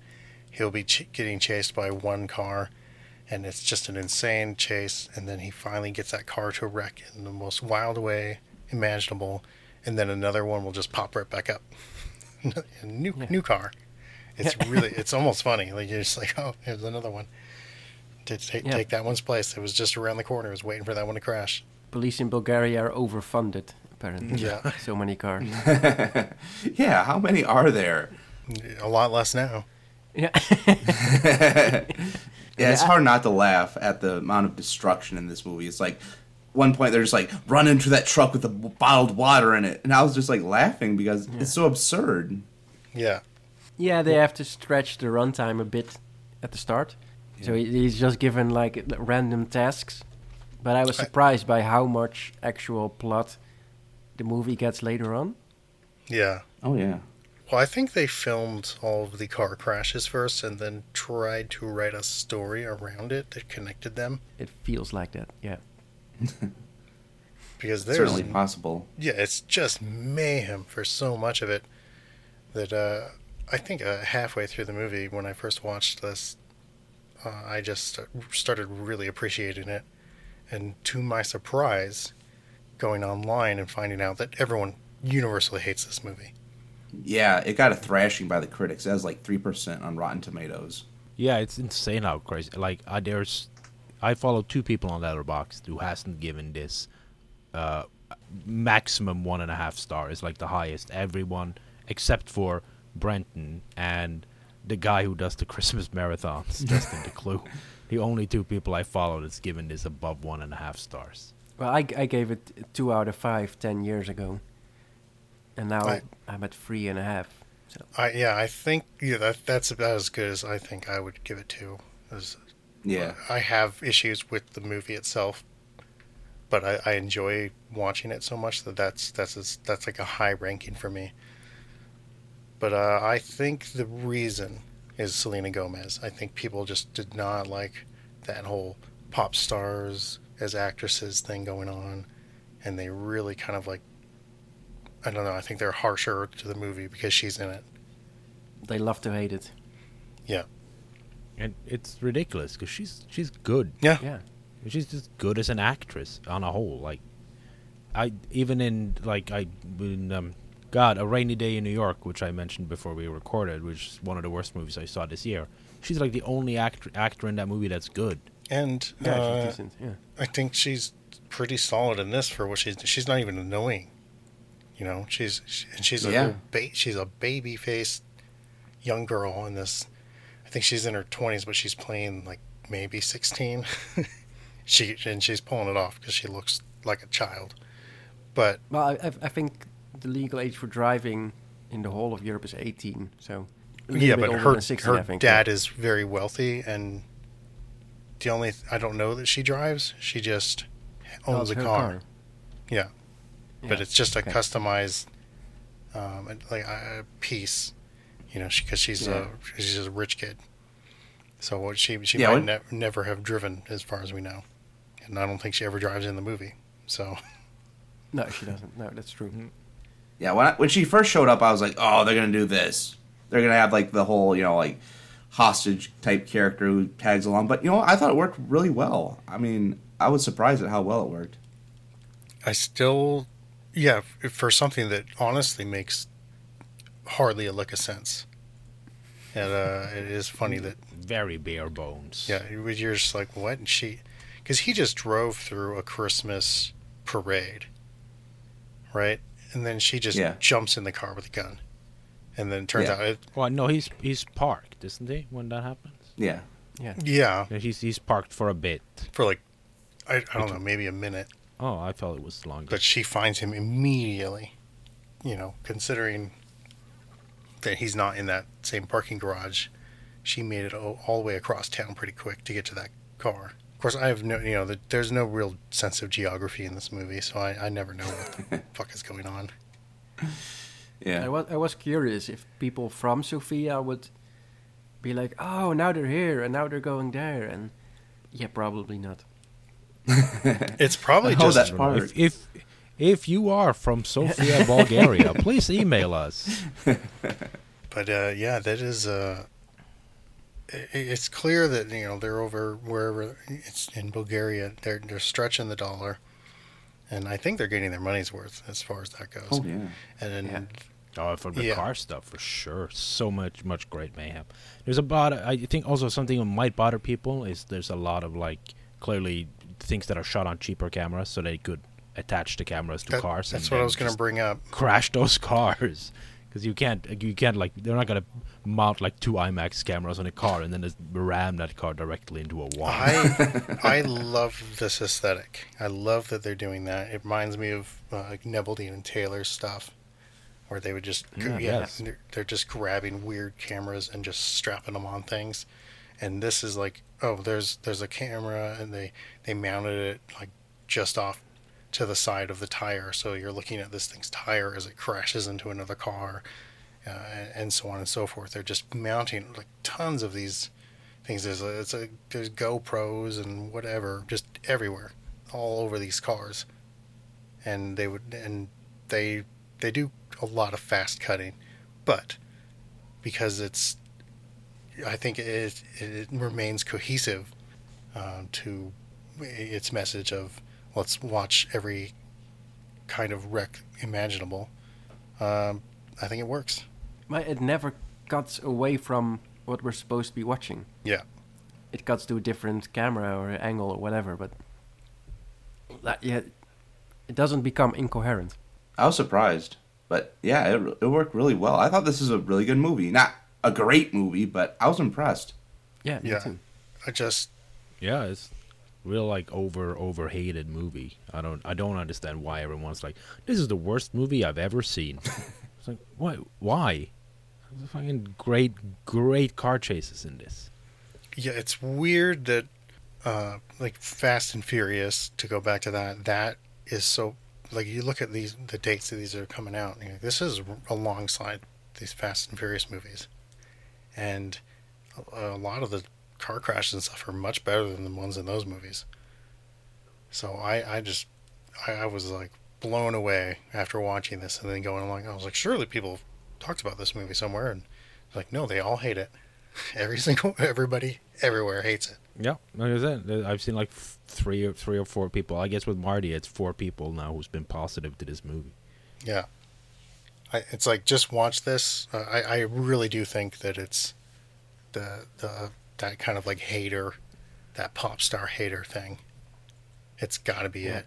He'll be ch- getting chased by one car, and it's just an insane chase. And then he finally gets that car to a wreck in the most wild way imaginable. And then another one will just pop right back up. a new Yeah. new car. It's really it's almost funny. Like you're just like, oh, here's another one to take, Yeah. take that one's place. It was just around the corner. It was waiting for that one to crash. Police in Bulgaria are overfunded, apparently. Yeah. so many cars. Yeah, how many are there? A lot less now. Yeah. Yeah, it's hard not to laugh at the amount of destruction in this movie. It's like one point they're just like run into that truck with the bottled water in it, and I was just like laughing because it's so absurd. Yeah. Yeah, they have to stretch the runtime a bit at the start. So he's just given like random tasks. But I was I- surprised by how much actual plot the movie gets later on. Yeah. Oh yeah, Well, I think they filmed all of the car crashes first and then tried to write a story around it that connected them. It feels like that, yeah. Because there's certainly possible. yeah, it's just mayhem for so much of it that uh, I think uh, halfway through the movie, when I first watched this, uh, I just started really appreciating it. And to my surprise, going online and finding out that everyone universally hates this movie. Yeah, it got a thrashing by the critics. It has like three percent on Rotten Tomatoes. Yeah, it's insane how crazy. Like, I there's, I follow two people on Letterboxd who hasn't given this, uh, maximum one and a half stars, like the highest. Everyone except for Brenton and the guy who does the Christmas marathons, Justin the Clue. The only two people I follow that's given this above one and a half stars. Well, I, I gave it two out of five ten years ago. And now I- I'm at three and a half. So I yeah, I think yeah that that's about as good as I think I would give it to. As Yeah, I have issues with the movie itself, but I, I enjoy watching it so much that that's that's a, that's like a high ranking for me. But uh, I think the reason is Selena Gomez. I think people just did not like that whole pop stars as actresses thing going on, and they really kind of like. I don't know. I think they're harsher to the movie because she's in it. they love to hate it. Yeah, and it's ridiculous because she's she's good. Yeah. Yeah. She's just good as an actress on a whole. Like, I even in like I in um, God, a rainy day in New York, which I mentioned before we recorded, which is one of the worst movies I saw this year. She's like the only actor actor in that movie that's good. And Yeah, uh, she's decent. Yeah. I think she's pretty solid in this for what she's. She's not even annoying. You know, she's she, and she's a Yeah. ba- she's a baby faced young girl in this. I think she's in her twenties, but she's playing like maybe sixteen. she and she's pulling it off because she looks like a child. But Well, I, I- think the legal age for driving in the whole of Europe is 18. So yeah, but her 16, her think. dad is very wealthy, and the only I don't know that she drives. She just Oh, owns a her car. Yeah. But it's just a okay. customized um like a piece you know because she's Yeah. a she's a rich kid so what she she Yeah, might ne- never have driven as far as we know and i don't think she ever drives in the movie So No, she doesn't. No, that's true. Yeah, when I, when she first showed up, I was like, oh, they're gonna do this. They're gonna have like the whole you know like hostage type character who tags along. But you know, I thought it worked really well. I mean, I was surprised at how well it worked. I still, yeah, for something that honestly makes hardly a lick of sense. And uh, it is funny that Very bare bones. yeah, it was- you're just like what? And she, because he just drove through a Christmas parade, right? And then she just Yeah. jumps in the car with a gun, and then turns Yeah. out, it, Well, no, he's he's parked, isn't he? When that happens, Yeah, Yeah. yeah, Yeah, he's he's parked for a bit. for like, I, I don't know, maybe a minute. Oh, I thought it was longer. but she finds him immediately. You know, considering that he's not in that same parking garage, she made it all, all the way across town pretty quick to get to that car. Of course, I have no, you know, the, there's no real sense of geography in this movie, so I, I never know what the fuck is going on. yeah. I was I was curious if people from Sofia would be like, oh, now they're here and now they're going there, and yeah, probably not. It's probably just that part. if, if if you are from Sofia, Bulgaria, please email us. But uh, yeah, that is. Uh, i- i- it's clear that you know they're over wherever it's in Bulgaria. They're they're stretching the dollar, and I think they're getting their money's worth as far as that goes. Oh yeah. And then Yeah. Oh, for the Yeah. car stuff, for sure. So much, much great mayhem. There's a about, I think also something that might bother people is there's a lot of like clearly things that are shot on cheaper cameras, so they could attach the cameras to that- cars. that's and what I was going to bring up. Crash those cars. Because you can't, you can't like, they're not gonna mount like two IMAX cameras on a car and then just ram that car directly into a wall. I I love this aesthetic. I love that they're doing that. It reminds me of uh, like Neveldine and Taylor's stuff, where they would just Yeah, yeah, yes. they're, they're just grabbing weird cameras and just strapping them on things. And this is like oh there's there's a camera and they they mounted it like just off to the side of the tire, so you're looking at this thing's tire as it crashes into another car, uh, and, and so on and so forth. They're just mounting like tons of these things. There's a, it's a there's GoPros and whatever just everywhere, all over these cars, and they would and they they do a lot of fast cutting, but because it's I think it it remains cohesive uh, to its message of let's watch every kind of wreck imaginable. Um, I think it works. But it never cuts away from what we're supposed to be watching. Yeah. It cuts to a different camera or angle or whatever, but that, yeah, it doesn't become incoherent. I was surprised, but yeah, it, it worked really well. I thought this is a really good movie. Not a great movie, but I was impressed. Yeah, me Yeah. too. I just Yeah, it's real like over over hated movie. I don't I don't understand why everyone's like this is the worst movie I've ever seen. it's like why why? There's fucking great great car chases in this. yeah, it's weird that uh, like Fast and Furious to go back to that. That is so like you look at these the dates that these are coming out. And you're like, this is alongside these Fast and Furious movies, and a, a lot of the car crashes and stuff are much better than the ones in those movies. So I I just I, I was like blown away after watching this and then going along. I was like, surely people talked about this movie somewhere, and like no, they all hate it. Every single everybody everywhere hates it. Yeah, like I said, uh, I've seen like three or three or four people. I guess with Marty, it's four people now who's been positive to this movie. Yeah. I, it's like just watch this. Uh, I I really do think that it's the the that kind of like hater, that pop star hater thing. It's got to be it,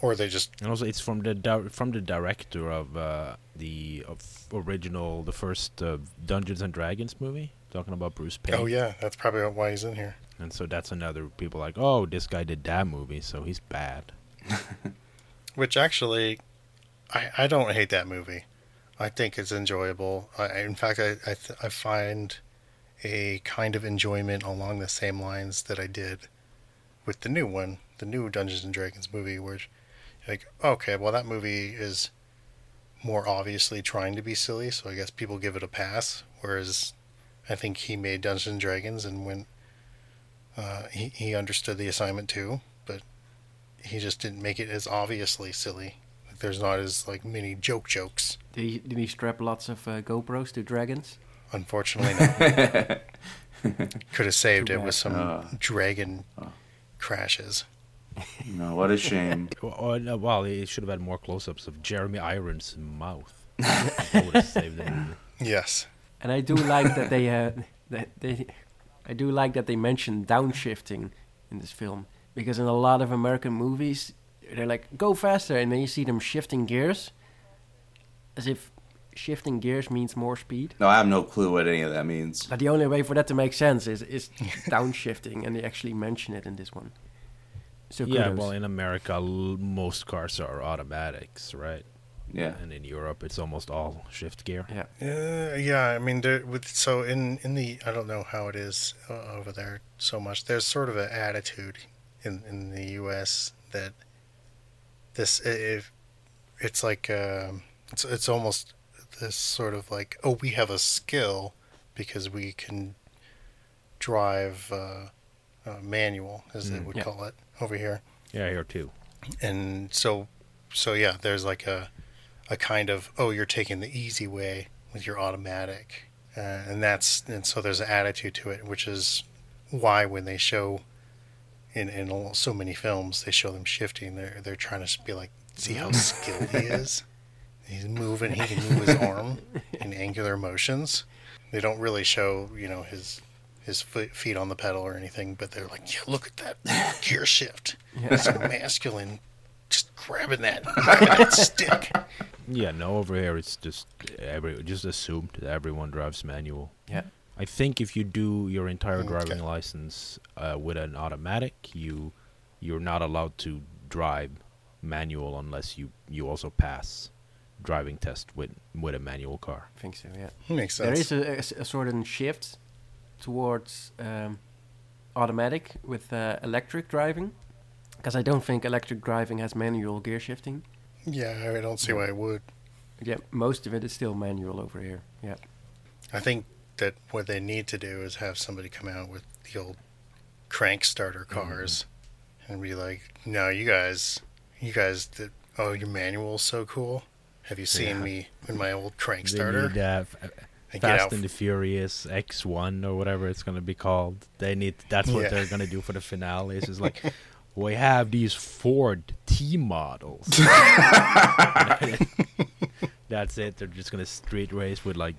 or they just And also, it's from the di- from the director of uh, the of original the first uh, Dungeons and Dragons movie, talking about Bruce Payne. oh yeah, that's probably why he's in here. And so that's another people like, oh, this guy did that movie, so he's bad. Which actually, I I don't hate that movie. I think it's enjoyable. I, in fact, I I, th- I find a kind of enjoyment along the same lines that I did with the new one, the new Dungeons and Dragons movie, where like, okay, well that movie is more obviously trying to be silly, so I guess people give it a pass. Whereas I think he made Dungeons and Dragons and when uh, he he understood the assignment too, but he just didn't make it as obviously silly. Like, there's not as like many joke jokes. Did he, did he strap lots of uh, GoPros to dragons? Unfortunately, no. Could have saved Too it bad. with some Uh. dragon crashes. No, what a shame. Or, or, no, well, he should have had more close-ups of Jeremy Irons' mouth. that would have saved the movie. Yes. And I do like that they uh, that they I do like that they mention downshifting in this film because in a lot of American movies they're like go faster and then you see them shifting gears as if shifting gears means more speed. No, I have no clue what any of that means. But the only way for that to make sense is is downshifting and they actually mention it in this one. So yeah, kudos. well, in America, l- most cars are automatics, right? Yeah. And in Europe, it's almost all shift gear. yeah. Uh, yeah, I mean, there, with so in in the I don't know how it is uh, over there so much. There's sort of an attitude in in the U.S. that this if it's like um, it's it's almost this sort of like oh we have a skill because we can drive uh, uh, manual as they Mm. would Yeah. call it over here Yeah, here too. and so so yeah there's like a a kind of oh you're taking the easy way with your automatic uh, and that's and so there's an attitude to it which is why when they show in in so many films they show them shifting they're they're trying to be like see how skilled he is he's moving he can move his arm in angular motions they don't really show you know his his foot, feet on the pedal or anything but they're like yeah look at that gear shift It's so masculine just grabbing that, grabbing that stick. Yeah, no, over here it's just every just assumed that everyone drives manual. Yeah. I think if you do your entire Okay. driving license uh, with an automatic, you you're not allowed to drive manual unless you you also pass driving test with with a manual car. I think so, yeah. Makes There sense. is a, a s- a sort of shift towards um, automatic with uh, electric driving, because I don't think electric driving has manual gear shifting. yeah, I don't see why it would. Yeah, most of it is still manual over here. Yeah, I think that what they need to do is have somebody come out with the old crank starter cars and be like, "No, you guys, you guys, oh, your manual's so cool. Have you seen Yeah. me in my old crank They starter?" need, uh, And Fast and the Furious X1 or whatever it's gonna be called. They need that's what Yeah. they're gonna do for the finale. It's just like we have these Ford T models. that's it. They're just gonna street race with like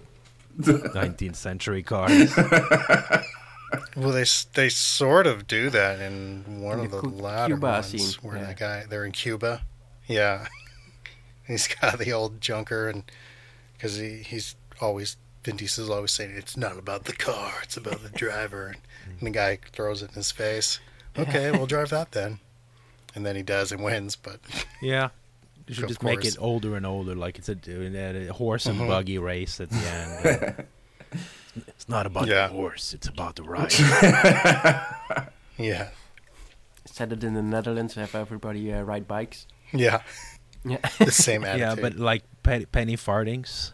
19th century cars. Well, they they sort of do that in one In of the the Cu- latter Cuba ones, scene, where yeah. the guy they're in Cuba, yeah, he's got the old junker, and because he he's always Vin Diesel's always saying it's not about the car, it's about the driver, and, mm. and the guy throws it in his face. Okay, we'll drive that then, and then he does and wins, but Yeah. You should Of just make it older and older, like it's a, a horse and Mhm. buggy race at the end. it's not about Yeah. the horse; it's about the ride. yeah, set it in the Netherlands, have everybody uh, ride bikes. yeah, Yeah, the same attitude. yeah, but like pe- penny farthings,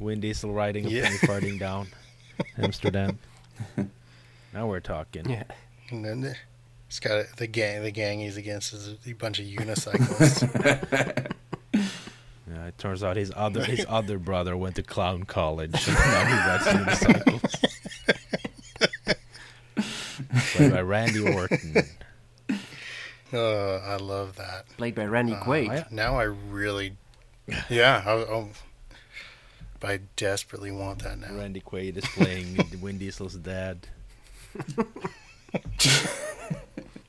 Vin Diesel riding a Yeah. penny farthing down Amsterdam. now we're talking. yeah. And then the- he's got the gang. The gang he's against is a bunch of unicyclists. Yeah, it turns out his other his other brother went to clown college. And now he rides unicycles. Played by Randy Orton. uh, I love that. Played by Randy Uh, Quaid. I- now I really, yeah, I, I, I desperately want that now. Randy Quaid is playing Vin Diesel's dad.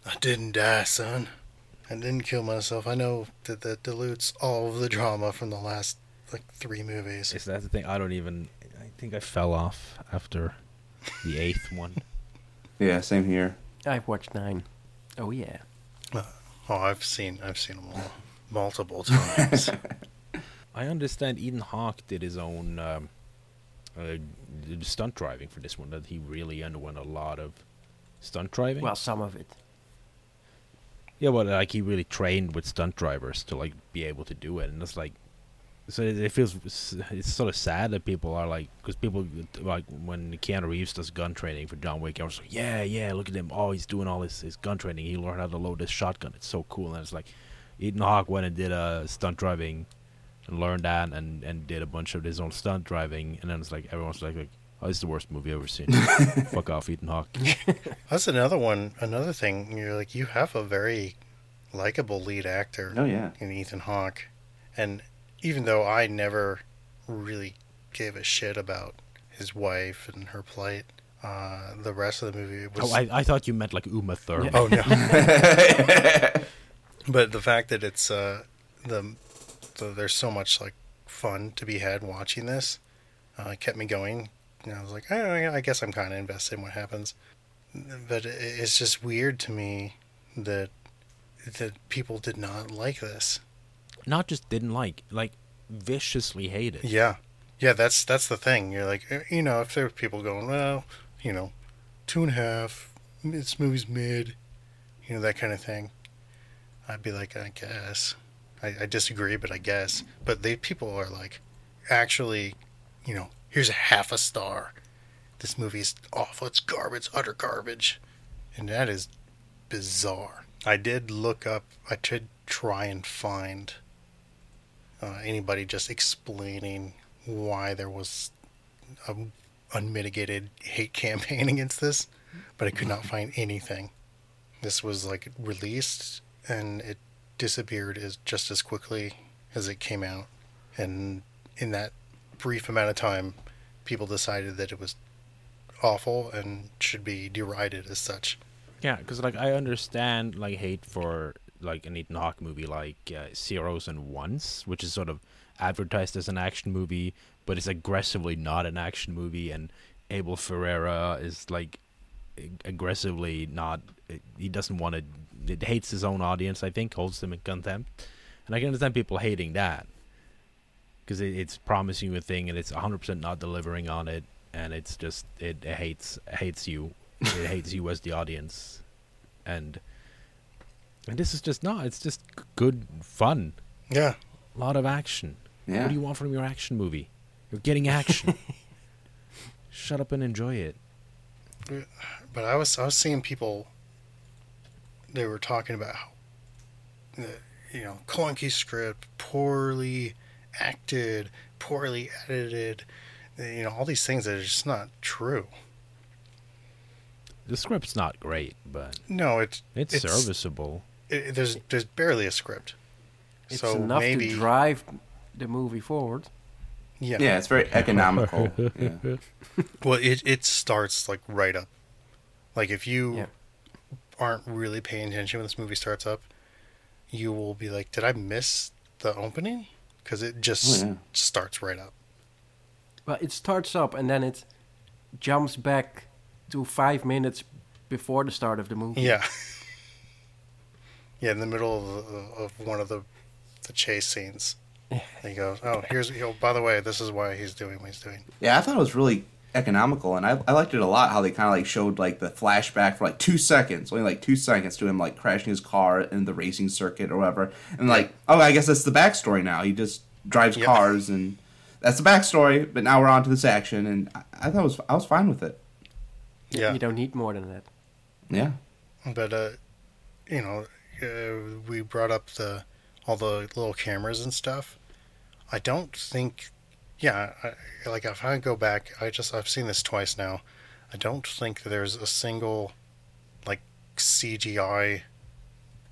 I didn't die, son. I didn't kill myself. I know that that dilutes all of the drama from the last like three movies. Is that the thing? I don't even. I think I fell off after the eighth one. Yeah, same here. I've watched nine. Oh yeah. Oh, I've seen I've seen them all multiple times. I understand Ethan Hawke did his own um, uh, stunt driving for this one. That he really underwent a lot of stunt driving. Well, some of it. Yeah, well, like he really trained with stunt drivers to like be able to do it, and it's like so it, it feels it's sort of sad that people are like because people like when Keanu Reeves does gun training for John Wick, I was like, yeah, yeah, look at him, oh, he's doing all this his gun training. He learned how to load this shotgun. It's so cool. And it's like Ethan Hawke went and did a uh, stunt driving and learned that and and did a bunch of his own stunt driving, and then it's like everyone's like, like oh, this is the worst movie I've ever seen. Fuck off, Ethan Hawke. That's another one. Another thing. You're like you have a very likable lead actor. Oh yeah. In Ethan Hawke, and even though I never really gave a shit about his wife and her plight, uh, the rest of the movie was. Oh, I, I thought you meant like Uma Thurman. Oh no. but the fact that it's uh, the, the there's so much like fun to be had watching this, uh, kept me going. And I was like, oh, I guess I'm kind of invested in what happens. But it's just weird to me that that people did not like this. Not just didn't like, like viciously hated. Yeah, yeah. That's that's the thing. You're like, uh, you know, if there were people going, well, you know, two and a half, this movie's mid, you know, that kind of thing. I'd be like, I guess. I, I disagree, but I guess. But they people are like, actually, you know, here's a half a star. This movie is awful. It's garbage, utter garbage, and that is bizarre. I did look up. I did try and find uh, anybody just explaining why there was a unmitigated hate campaign against this, but I could not find anything. This was like released and it disappeared as just as quickly as it came out, and in that brief amount of time, people decided that it was awful and should be derided as such. Yeah, because like I understand like hate for like an Ethan Hawke movie like uh, Zeros and Ones, which is sort of advertised as an action movie, but it's aggressively not an action movie. And Abel Ferrara is like aggressively not. He doesn't want to. It hates his own audience. I think holds them in contempt, and I can understand people hating that because it, it's promising you a thing and it's 100% not delivering on it, and it's just it, it hates hates you. it hates you as the audience, and and this is just not. It's just good fun. Yeah. A lot of action. Yeah. What do you want from your action movie? You're getting action. Shut up and enjoy it. But I was I was seeing people. They were talking about how, uh, you know, clunky script, poorly acted, poorly edited, you know, all these things that are just not true. The script's not great, but no, it's it's, it's serviceable it, there's there's barely a script. It's so enough maybe, to drive the movie forward. Yeah, yeah, it's very economical. yeah. Well, it it starts like right up. Like if you yeah. aren't really paying attention when this movie starts up, you will be like, "Did I miss the opening?" Because it just oh, yeah. starts right up. Well, it starts up and then it jumps back to five minutes before the start of the movie. Yeah. Yeah, in the middle of, uh, of one of the the chase scenes. he goes, "Oh, here's you know, by the way, this is why he's doing what he's doing." Yeah, I thought it was really economical, and I, I liked it a lot. How they kind of like showed like the flashback for like two seconds, only like two seconds to him like crashing his car in the racing circuit or whatever, and like, oh, I guess that's the backstory now. He just drives yep. cars, and that's the backstory. But now we're on to this action, and I, I thought it was I was fine with it. Yeah, you don't need more than that. Yeah, but uh, you know, uh, we brought up the all the little cameras and stuff. I don't think, yeah, I, like if I go back, I just I've seen this twice now. I don't think there's a single like CGI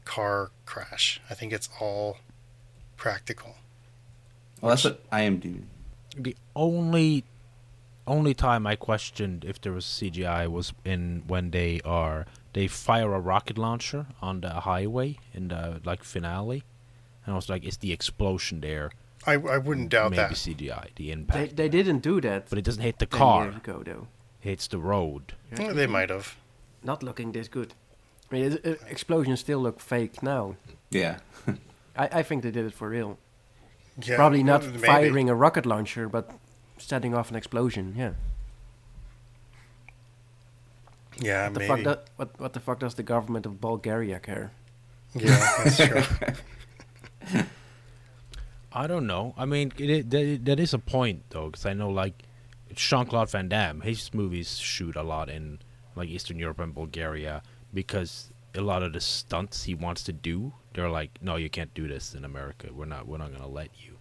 car crash. I think it's all practical. Well, that's what I am doing. The only only time I questioned if there was CGI was in when they are they fire a rocket launcher on the highway in the like finale, and I was like, "Is the explosion there?" I, I wouldn't doubt maybe that. CGI, the impact. They, they didn't do that, but it doesn't hit the car. Years ago, though. It hits the road. Yeah, they might have. Not looking this good. I mean, it, it, explosions still look fake now. Yeah. I, I think they did it for real. Yeah, Probably not maybe. firing a rocket launcher, but setting off an explosion. Yeah. Yeah, what the maybe. Fuck do, what, what the fuck does the government of Bulgaria care? Yeah, that's true. I don't know. I mean, it, it, that, that is a point though, because I know like Jean Claude Van Damme, his movies shoot a lot in like Eastern Europe and Bulgaria because a lot of the stunts he wants to do, they're like, no, you can't do this in America. We're not. We're not gonna let you.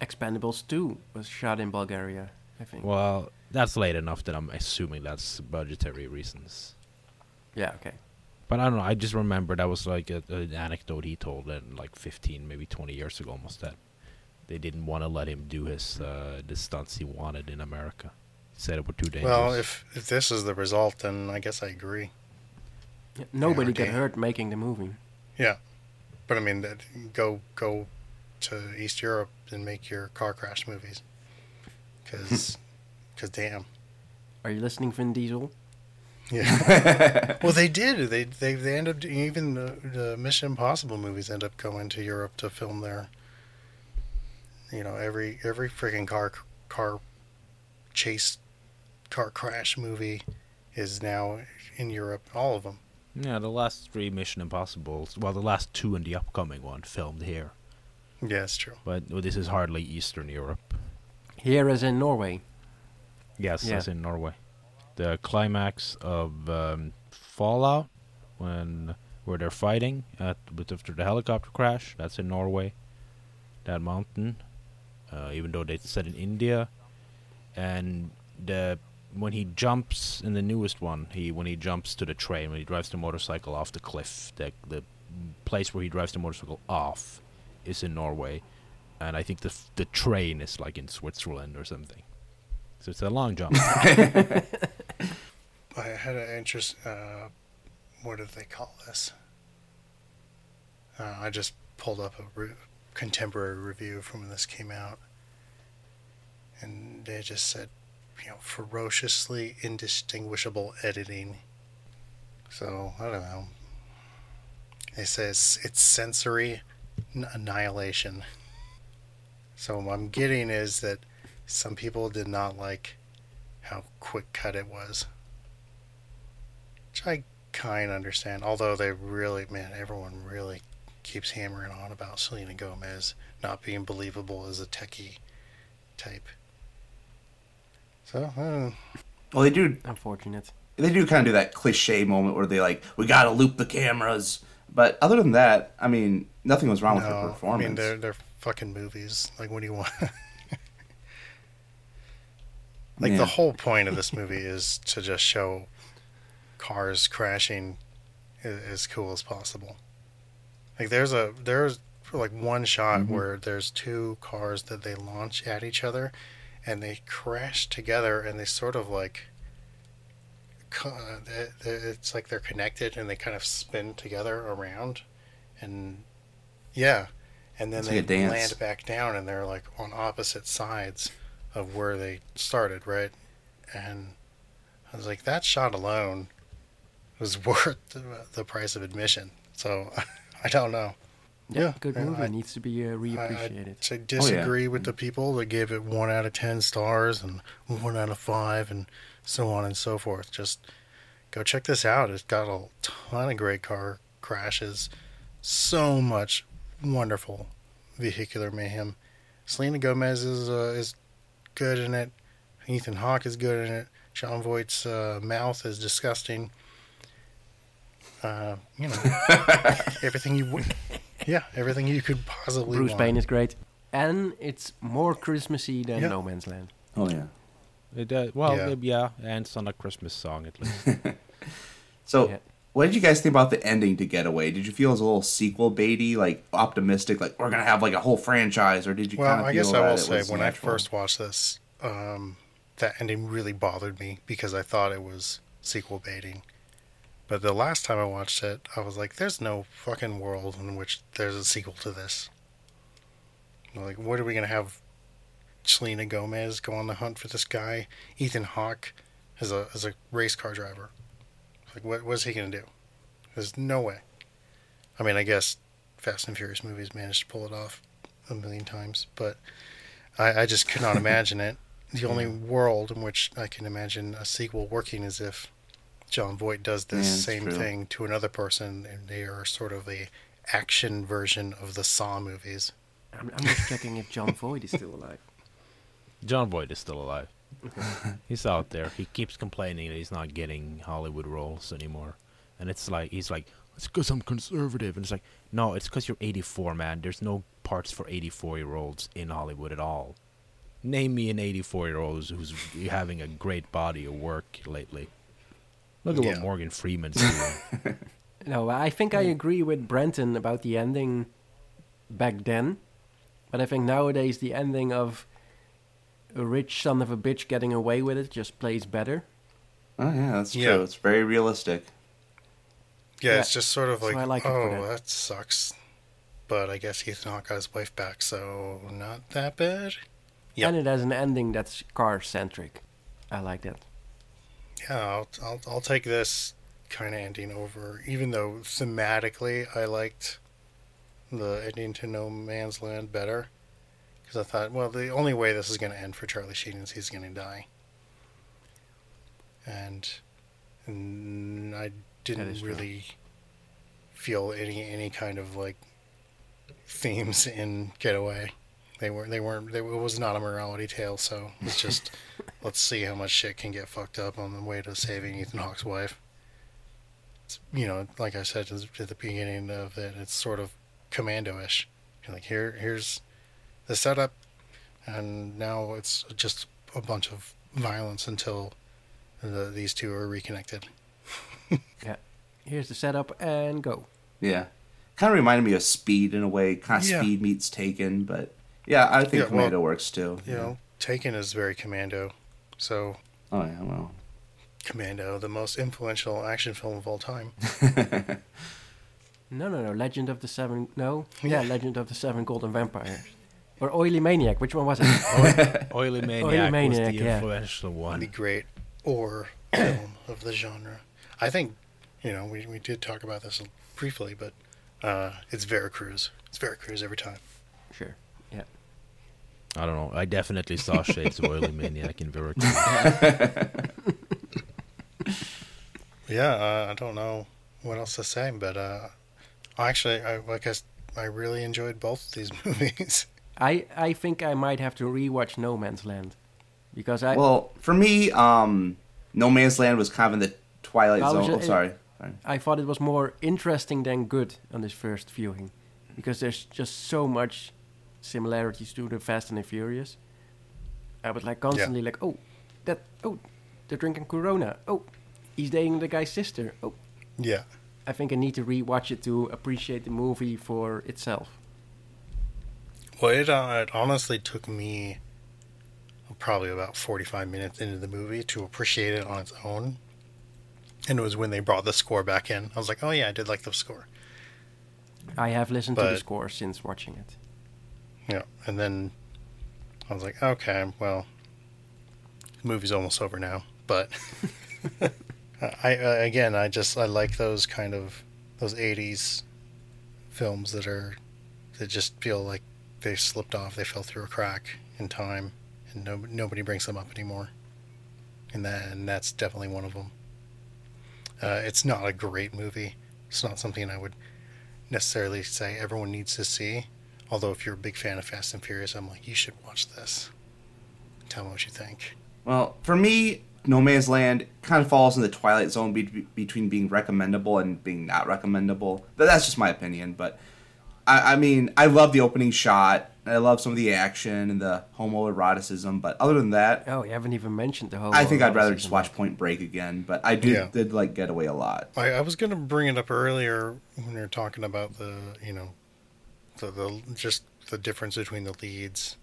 Expendables 2 was shot in Bulgaria, I think. Well, that's late enough that I'm assuming that's budgetary reasons. yeah, okay. But I don't know. I just remember that was like a, an anecdote he told in like 15, maybe 20 years ago, almost that they didn't want to let him do his uh, the stunts he wanted in America. He said it were too dangerous. Well, if if this is the result, then I guess I agree. Yeah, Nobody okay. got hurt making the movie. Yeah, but I mean, that, go go to East Europe and make your car crash movies, because damn, Are you listening, Vin Diesel? yeah. well, they did. They they they end up even the, the Mission Impossible movies end up going to Europe to film their. You know, every every freaking car car chase, car crash movie is now in Europe. All of them. yeah, the last three Mission Impossibles, well, the last two and the upcoming one filmed here, Yeah, it's true. but well, this is hardly Eastern Europe. Here as in Norway. Yes, Yeah. that's in Norway. The climax of um, Fallout, when where they're fighting at with after the helicopter crash, that's in Norway. That mountain, uh, even though they said in India, and the when he jumps in the newest one, he when he jumps to the train when he drives the motorcycle off the cliff, the the place where he drives the motorcycle off is in Norway, and I think the the train is like in Switzerland or something. So it's a long jump. I had an interest. Uh, what did they call this? Uh, I just pulled up a re- contemporary review from when this came out, and they just said, you know, ferociously indistinguishable editing. So I don't know. They say it's, it's sensory annihilation. So what I'm getting is that some people did not like how quick cut it was. Which I kind of understand. Although they really, man, everyone really keeps hammering on about Selena Gomez not being believable as a techie type. So, I. Well, they do Unfortunate. they do kind of do that cliche moment where they like we gotta loop the cameras. But other than that, I mean, nothing was wrong with her no, I mean, they're, they're fucking movies. Like, what do you want? like, Yeah. the whole point of this movie is to just show cars crashing as cool as possible. Like, there's a, there's like one shot Mm-hmm. where there's two cars that they launch at each other and they crash together and they sort of like, they- it's like they're connected and they kind of spin together around. And yeah. And then It's they like land back down and they're like on opposite sides of where they started, right? And I was like, that shot alone was worth the price of admission. So I don't know. Yeah, Good movie. I- needs to be uh, I, reappreciated. I disagree with the people that gave it one out of ten stars and one out of five and so on and so forth. Just go check this out. It's got a ton of great car crashes, so much wonderful vehicular mayhem. Selena Gomez is uh, is good in it. Ethan Hawke is good in it. Jon Voight's uh, mouth is disgusting. Uh, you know, everything you would, yeah, everything you could possibly Bruce want. Payne is great. And it's more Christmassy than Yeah. No Man's Land. oh yeah. It, uh, well, Yeah. yeah. yeah, and it's on a Christmas song at least. So, Yeah. what did you guys think about the ending to Getaway? Did you feel it was a little sequel baity, like optimistic, like we're gonna have like a whole franchise, or did you Well, kind of I feel guess I will say was when I first watched this, um, that ending really bothered me because I thought it was sequel baiting. But the last time I watched it, I was like, "There's no fucking world in which there's a sequel to this." Like, what are we gonna have? Selena Gomez go on the hunt for this guy. Ethan Hawke as a as a race car driver. Like, what what's he gonna do? There's no way. I mean, I guess Fast and Furious movies managed to pull it off a million times, but I, I just could not imagine it. The only world in which I can imagine a sequel working is if Jon Voight does this Yeah, same true. thing to another person, and they are sort of a action version of the Saw movies. I'm, I'm just checking if Jon Voight is still alive. Jon Voight is still alive. he's out there. He keeps complaining that he's not getting Hollywood roles anymore, and it's like he's like, "It's because I'm conservative," and it's like, "No, it's because you're 84, man. There's no parts for 84 year olds in Hollywood at all. Name me an 84 year old who's having a great body of work lately. Look at Yeah. what Morgan Freeman's doing. No, I think I mm. agree with Brenton about the ending back then, but I think nowadays the ending of a rich son of a bitch getting away with it just plays better. Oh yeah, that's true. Yeah. It's very realistic. Yeah, Yeah. it's just sort of So like, I like oh, that. that sucks. But I guess Ethan Hawke got his wife back, so not that bad. Yep. And it has an ending that's car centric. I like that. Yeah, I'll, I'll, I'll take this kind of ending over, even though thematically I liked the ending to No Man's Land better. Because I thought, well, the only way this is going to end for Charlie Sheen is he's going to die. And, and I didn't true. really feel any any kind of like themes in Getaway. They weren't. They weren't. They, it was not a morality tale. So it's just let's see how much shit can get fucked up on the way to saving Ethan Hawke's wife. It's, you know, like I said at the beginning of it, it's sort of commando-ish. You're like, here, here's the setup, and now it's just a bunch of violence until the, these two are reconnected. Yeah, here's the setup and go. Yeah, kind of reminded me of Speed in a way. Kind of Yeah. Speed meets Taken, but yeah, I think Yeah, well, Commando works too. You know, Taken is very commando. So Oh yeah, well. Commando, the most influential action film of all time. No, no, no. Legend of the Seven. No, yeah, Legend of the Seven Golden Vampires. Or Oily Maniac. Which one was it? Oily Maniac, Oily Maniac, was the influential yeah. influential the one. great or film of the genre. I think, you know, we, we did talk about this briefly, but uh, it's Veracruz. It's Veracruz every time. sure. Yeah. I don't know. I definitely saw shades of Oily Maniac in Veracruz. Yeah, uh, I don't know what else to say, but uh, actually, I, like I, s- I really enjoyed both these movies. I I think I might have to rewatch No Man's Land because I Well, for me, um, No Man's Land was kind of in the Twilight Zone. ju- oh, sorry. sorry. I thought it was more interesting than good on this first viewing because there's just so much similarities to the Fast and the Furious. I was like constantly like, oh, that oh, they're drinking Corona. Oh, he's dating the guy's sister. Oh, yeah. I think I need to rewatch it to appreciate the movie for itself. Well, it, uh, it honestly took me probably about 45 minutes into the movie to appreciate it on its own. And it was when they brought the score back in. I was like, oh, yeah, I did like the score. I have listened to the score since watching it. Yeah. And then I was like, okay, well, the movie's almost over now. But I, uh, again, I just, I like those kind of, those 80s films that are, that just feel like they slipped off, they fell through a crack in time, and no, nobody brings them up anymore. And that, that's definitely one of them. Uh, it's not a great movie. It's not something I would necessarily say everyone needs to see. Although, if you're a big fan of Fast and Furious, I'm like, you should watch this. Tell me what you think. Well, for me, No Man's Land kind of falls in the twilight zone be- between being recommendable and being not recommendable. That's just my opinion. But I, I mean, I love the opening shot. I love some of the action and the homoeroticism. But other than that, Oh, you haven't even mentioned the whole. I think I'd rather just watch Point Break again. But I do Yeah. did like Getaway a lot. I, I was going to bring it up earlier when we were talking about the, you know, the, the just the difference between the leads.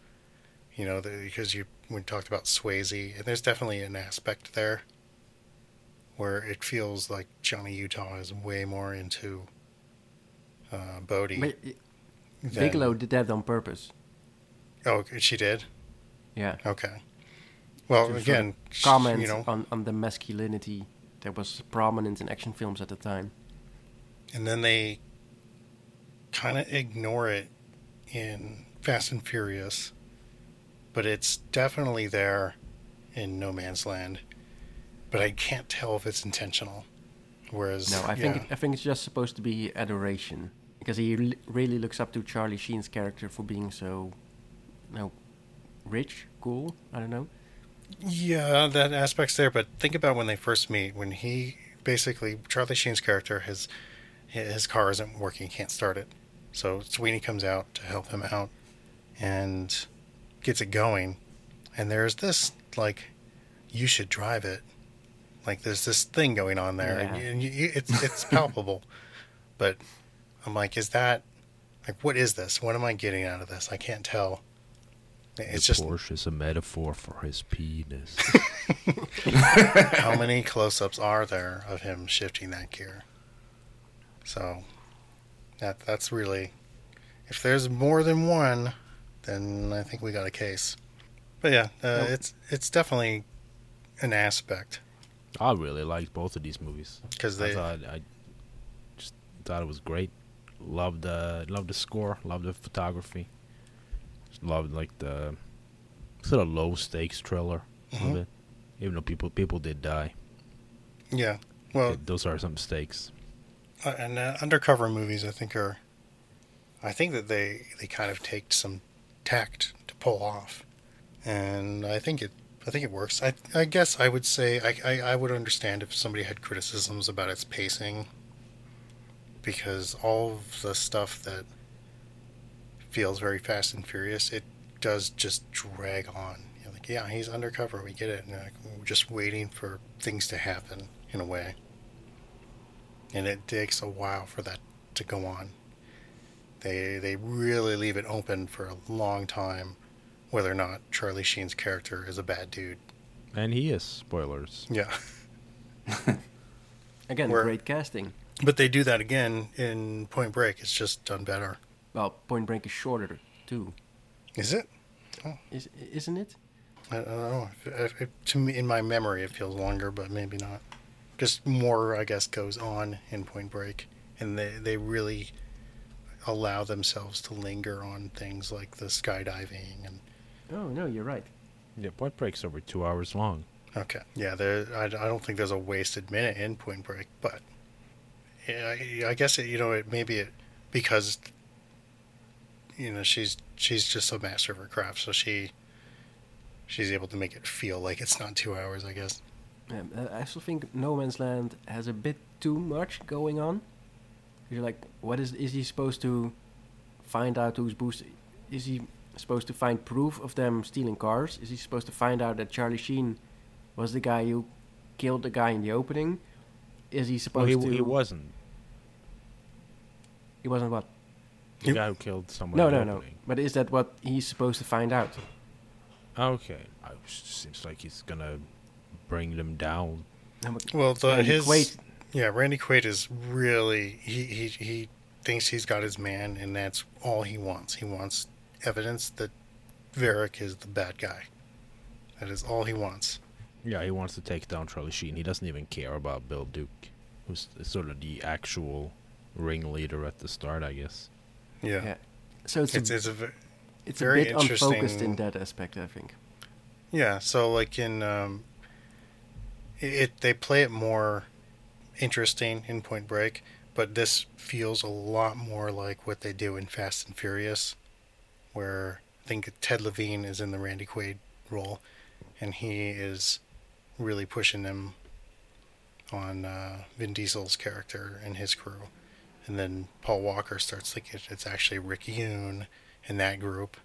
You know, the, because you we talked about Swayze, and there's definitely an aspect there where it feels like Johnny Utah is way more into uh, Bodhi. But than- Bigelow did that on purpose. Oh, she did. Yeah. Okay. Well, To again, comment you know, on, on the masculinity that was prominent in action films at the time. and then they kind of ignore it in Fast and Furious, but it's definitely there in No Man's Land. But I can't tell if it's intentional. Whereas, No, I yeah, think I think it's just supposed to be adoration. because he l- really looks up to Charlie Sheen's character for being so, you know, rich, cool. I don't know. Yeah, that aspect's there, but think about when they first meet. When he basically Charlie Sheen's character, his his car isn't working, can't start it. So Sweeney comes out to help him out and gets it going. And there's this like, you should drive it. Like there's this thing going on there, and, Yeah. you, and you, it's it's palpable. But I'm like, is that like what is this? What am I getting out of this? I can't tell. It's the just Porsche is a metaphor for his penis. how many close-ups are there of him shifting that gear? So that that's really if there's more than one, then I think we got a case. But yeah, uh, Nope. it's it's definitely an aspect I really liked both of these movies. because I they thought I just thought it was great. Loved the loved the score. Loved the photography. Just loved like the sort of low stakes thriller Mhm. of it. Even though people people did die, yeah. Well, It- those are some stakes. Uh, and uh, undercover movies I think are I think that they they kind of take some tact to pull off, and I think it I think it works. I I guess I would say I I, I would understand if somebody had criticisms about its pacing, because all of the stuff that feels very Fast and Furious it does just drag on. You're like, yeah, he's undercover. We get it. And like, we're just waiting for things to happen in a way and it takes a while for that to go on. They they really leave it open for a long time whether or not Charlie Sheen's character is a bad dude. And he is spoilers. Yeah. Again, Where- great casting. But they do that again in Point Break. It's just done better. Well, Point Break is shorter too, Is it? Oh. is isn't it? I don't know. If, if, to me, in my memory, it feels longer, but maybe not. Just more, I guess, goes on in Point Break, and they they really allow themselves to linger on things like the skydiving and Oh no, you're right. Yeah, Point Break's over two hours long. Okay. Yeah, there. I, I don't think there's a wasted minute in Point Break, but yeah, I, I guess it, you know it maybe it because you know she's she's just a master of her craft, so she she's able to make it feel like it's not two hours. I guess. Um, I still think No Man's Land has a bit too much going on. You're like, what is is he supposed to find out who's boost? Is he supposed to find proof of them stealing cars? Is he supposed to find out that Charlie Sheen was the guy who killed the guy in the opening? Is he Well, supposed he, to? he wasn't He wasn't what? the You- guy who killed someone. No, in the no, no. But is that what he's supposed to find out? Okay, I, seems like he's gonna bring them down. Well, the Randy his Quaid- yeah, Randy Quaid is really he, he he thinks he's got his man, and that's all he wants. He wants evidence that Varrick is the bad guy. That is all he wants. Yeah, he wants to take down Charlie Sheen. He doesn't even care about Bill Duke, who's sort of the actual ringleader at the start, I guess. Yeah, Yeah. So it's it's a, it's a it's very a bit unfocused in that aspect, I think. Yeah, so like in um, it, they play it more interesting in Point Break, but this feels a lot more like what they do in Fast and Furious, where I think Ted Levine is in the Randy Quaid role, and he is really pushing them on uh, Vin Diesel's character and his crew, and then Paul Walker starts thinking it's actually Rick Yune in that group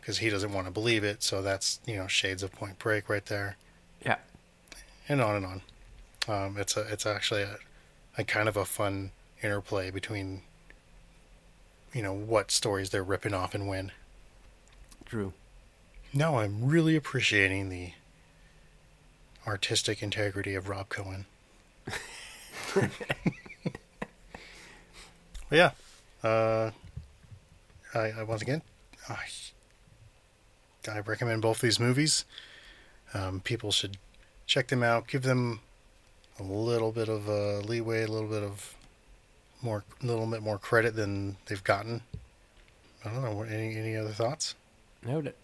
because he doesn't want to believe it. So that's you know shades of Point Break right there. And on and on. Um, it's a it's actually a, a kind of a fun interplay between you know what stories they're ripping off and when. True. Now I'm really appreciating the artistic integrity of Rob Cohen. Yeah, uh, I, I once again, I, I recommend both these movies. Um, people should check them out. Give them a little bit of uh, leeway, a little bit of more, a little bit more credit than they've gotten. I don't know. Any any other thoughts? No, that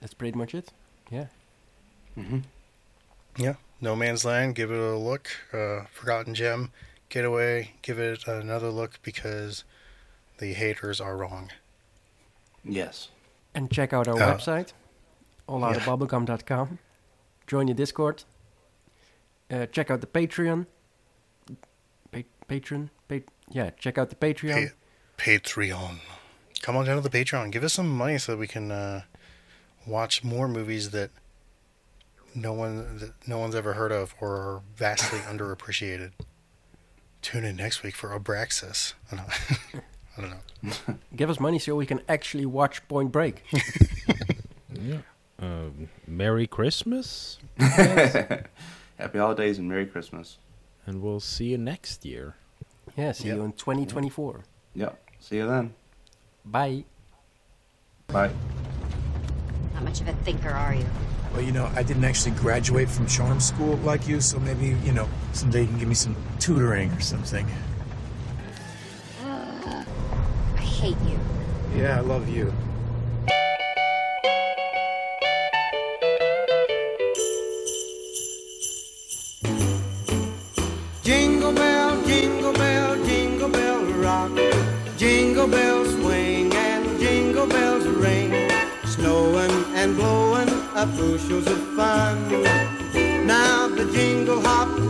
that's pretty much it. Yeah. Mm-hmm. Yeah, No Man's Land. Give it a look. Uh, Forgotten Gem. Getaway. give it another look because the haters are wrong. Yes. And check out our Uh, website, allouttabubblegum.com. Join the Discord. Uh, check out the Patreon. Pa- Patreon? Pa- yeah, check out the Patreon. Pa- Patreon. Come on down to the Patreon. Give us some money so that we can uh, watch more movies that no one that no one's ever heard of or are vastly underappreciated. Tune in next week for Abraxas. I don't know. I don't know. Give us money so we can actually watch Point Break. Um, Merry Christmas, Happy holidays and Merry Christmas. and we'll see you next year. yeah, see Yep. you in 2024. Yep. See you then. Bye. Bye. How much of a thinker are you? Well, you know, I didn't actually graduate from charm school like you, so maybe, you know, someday you can give me some tutoring or something. I hate you. Yeah, I love you. Up bushels of fun. Now the jingle hop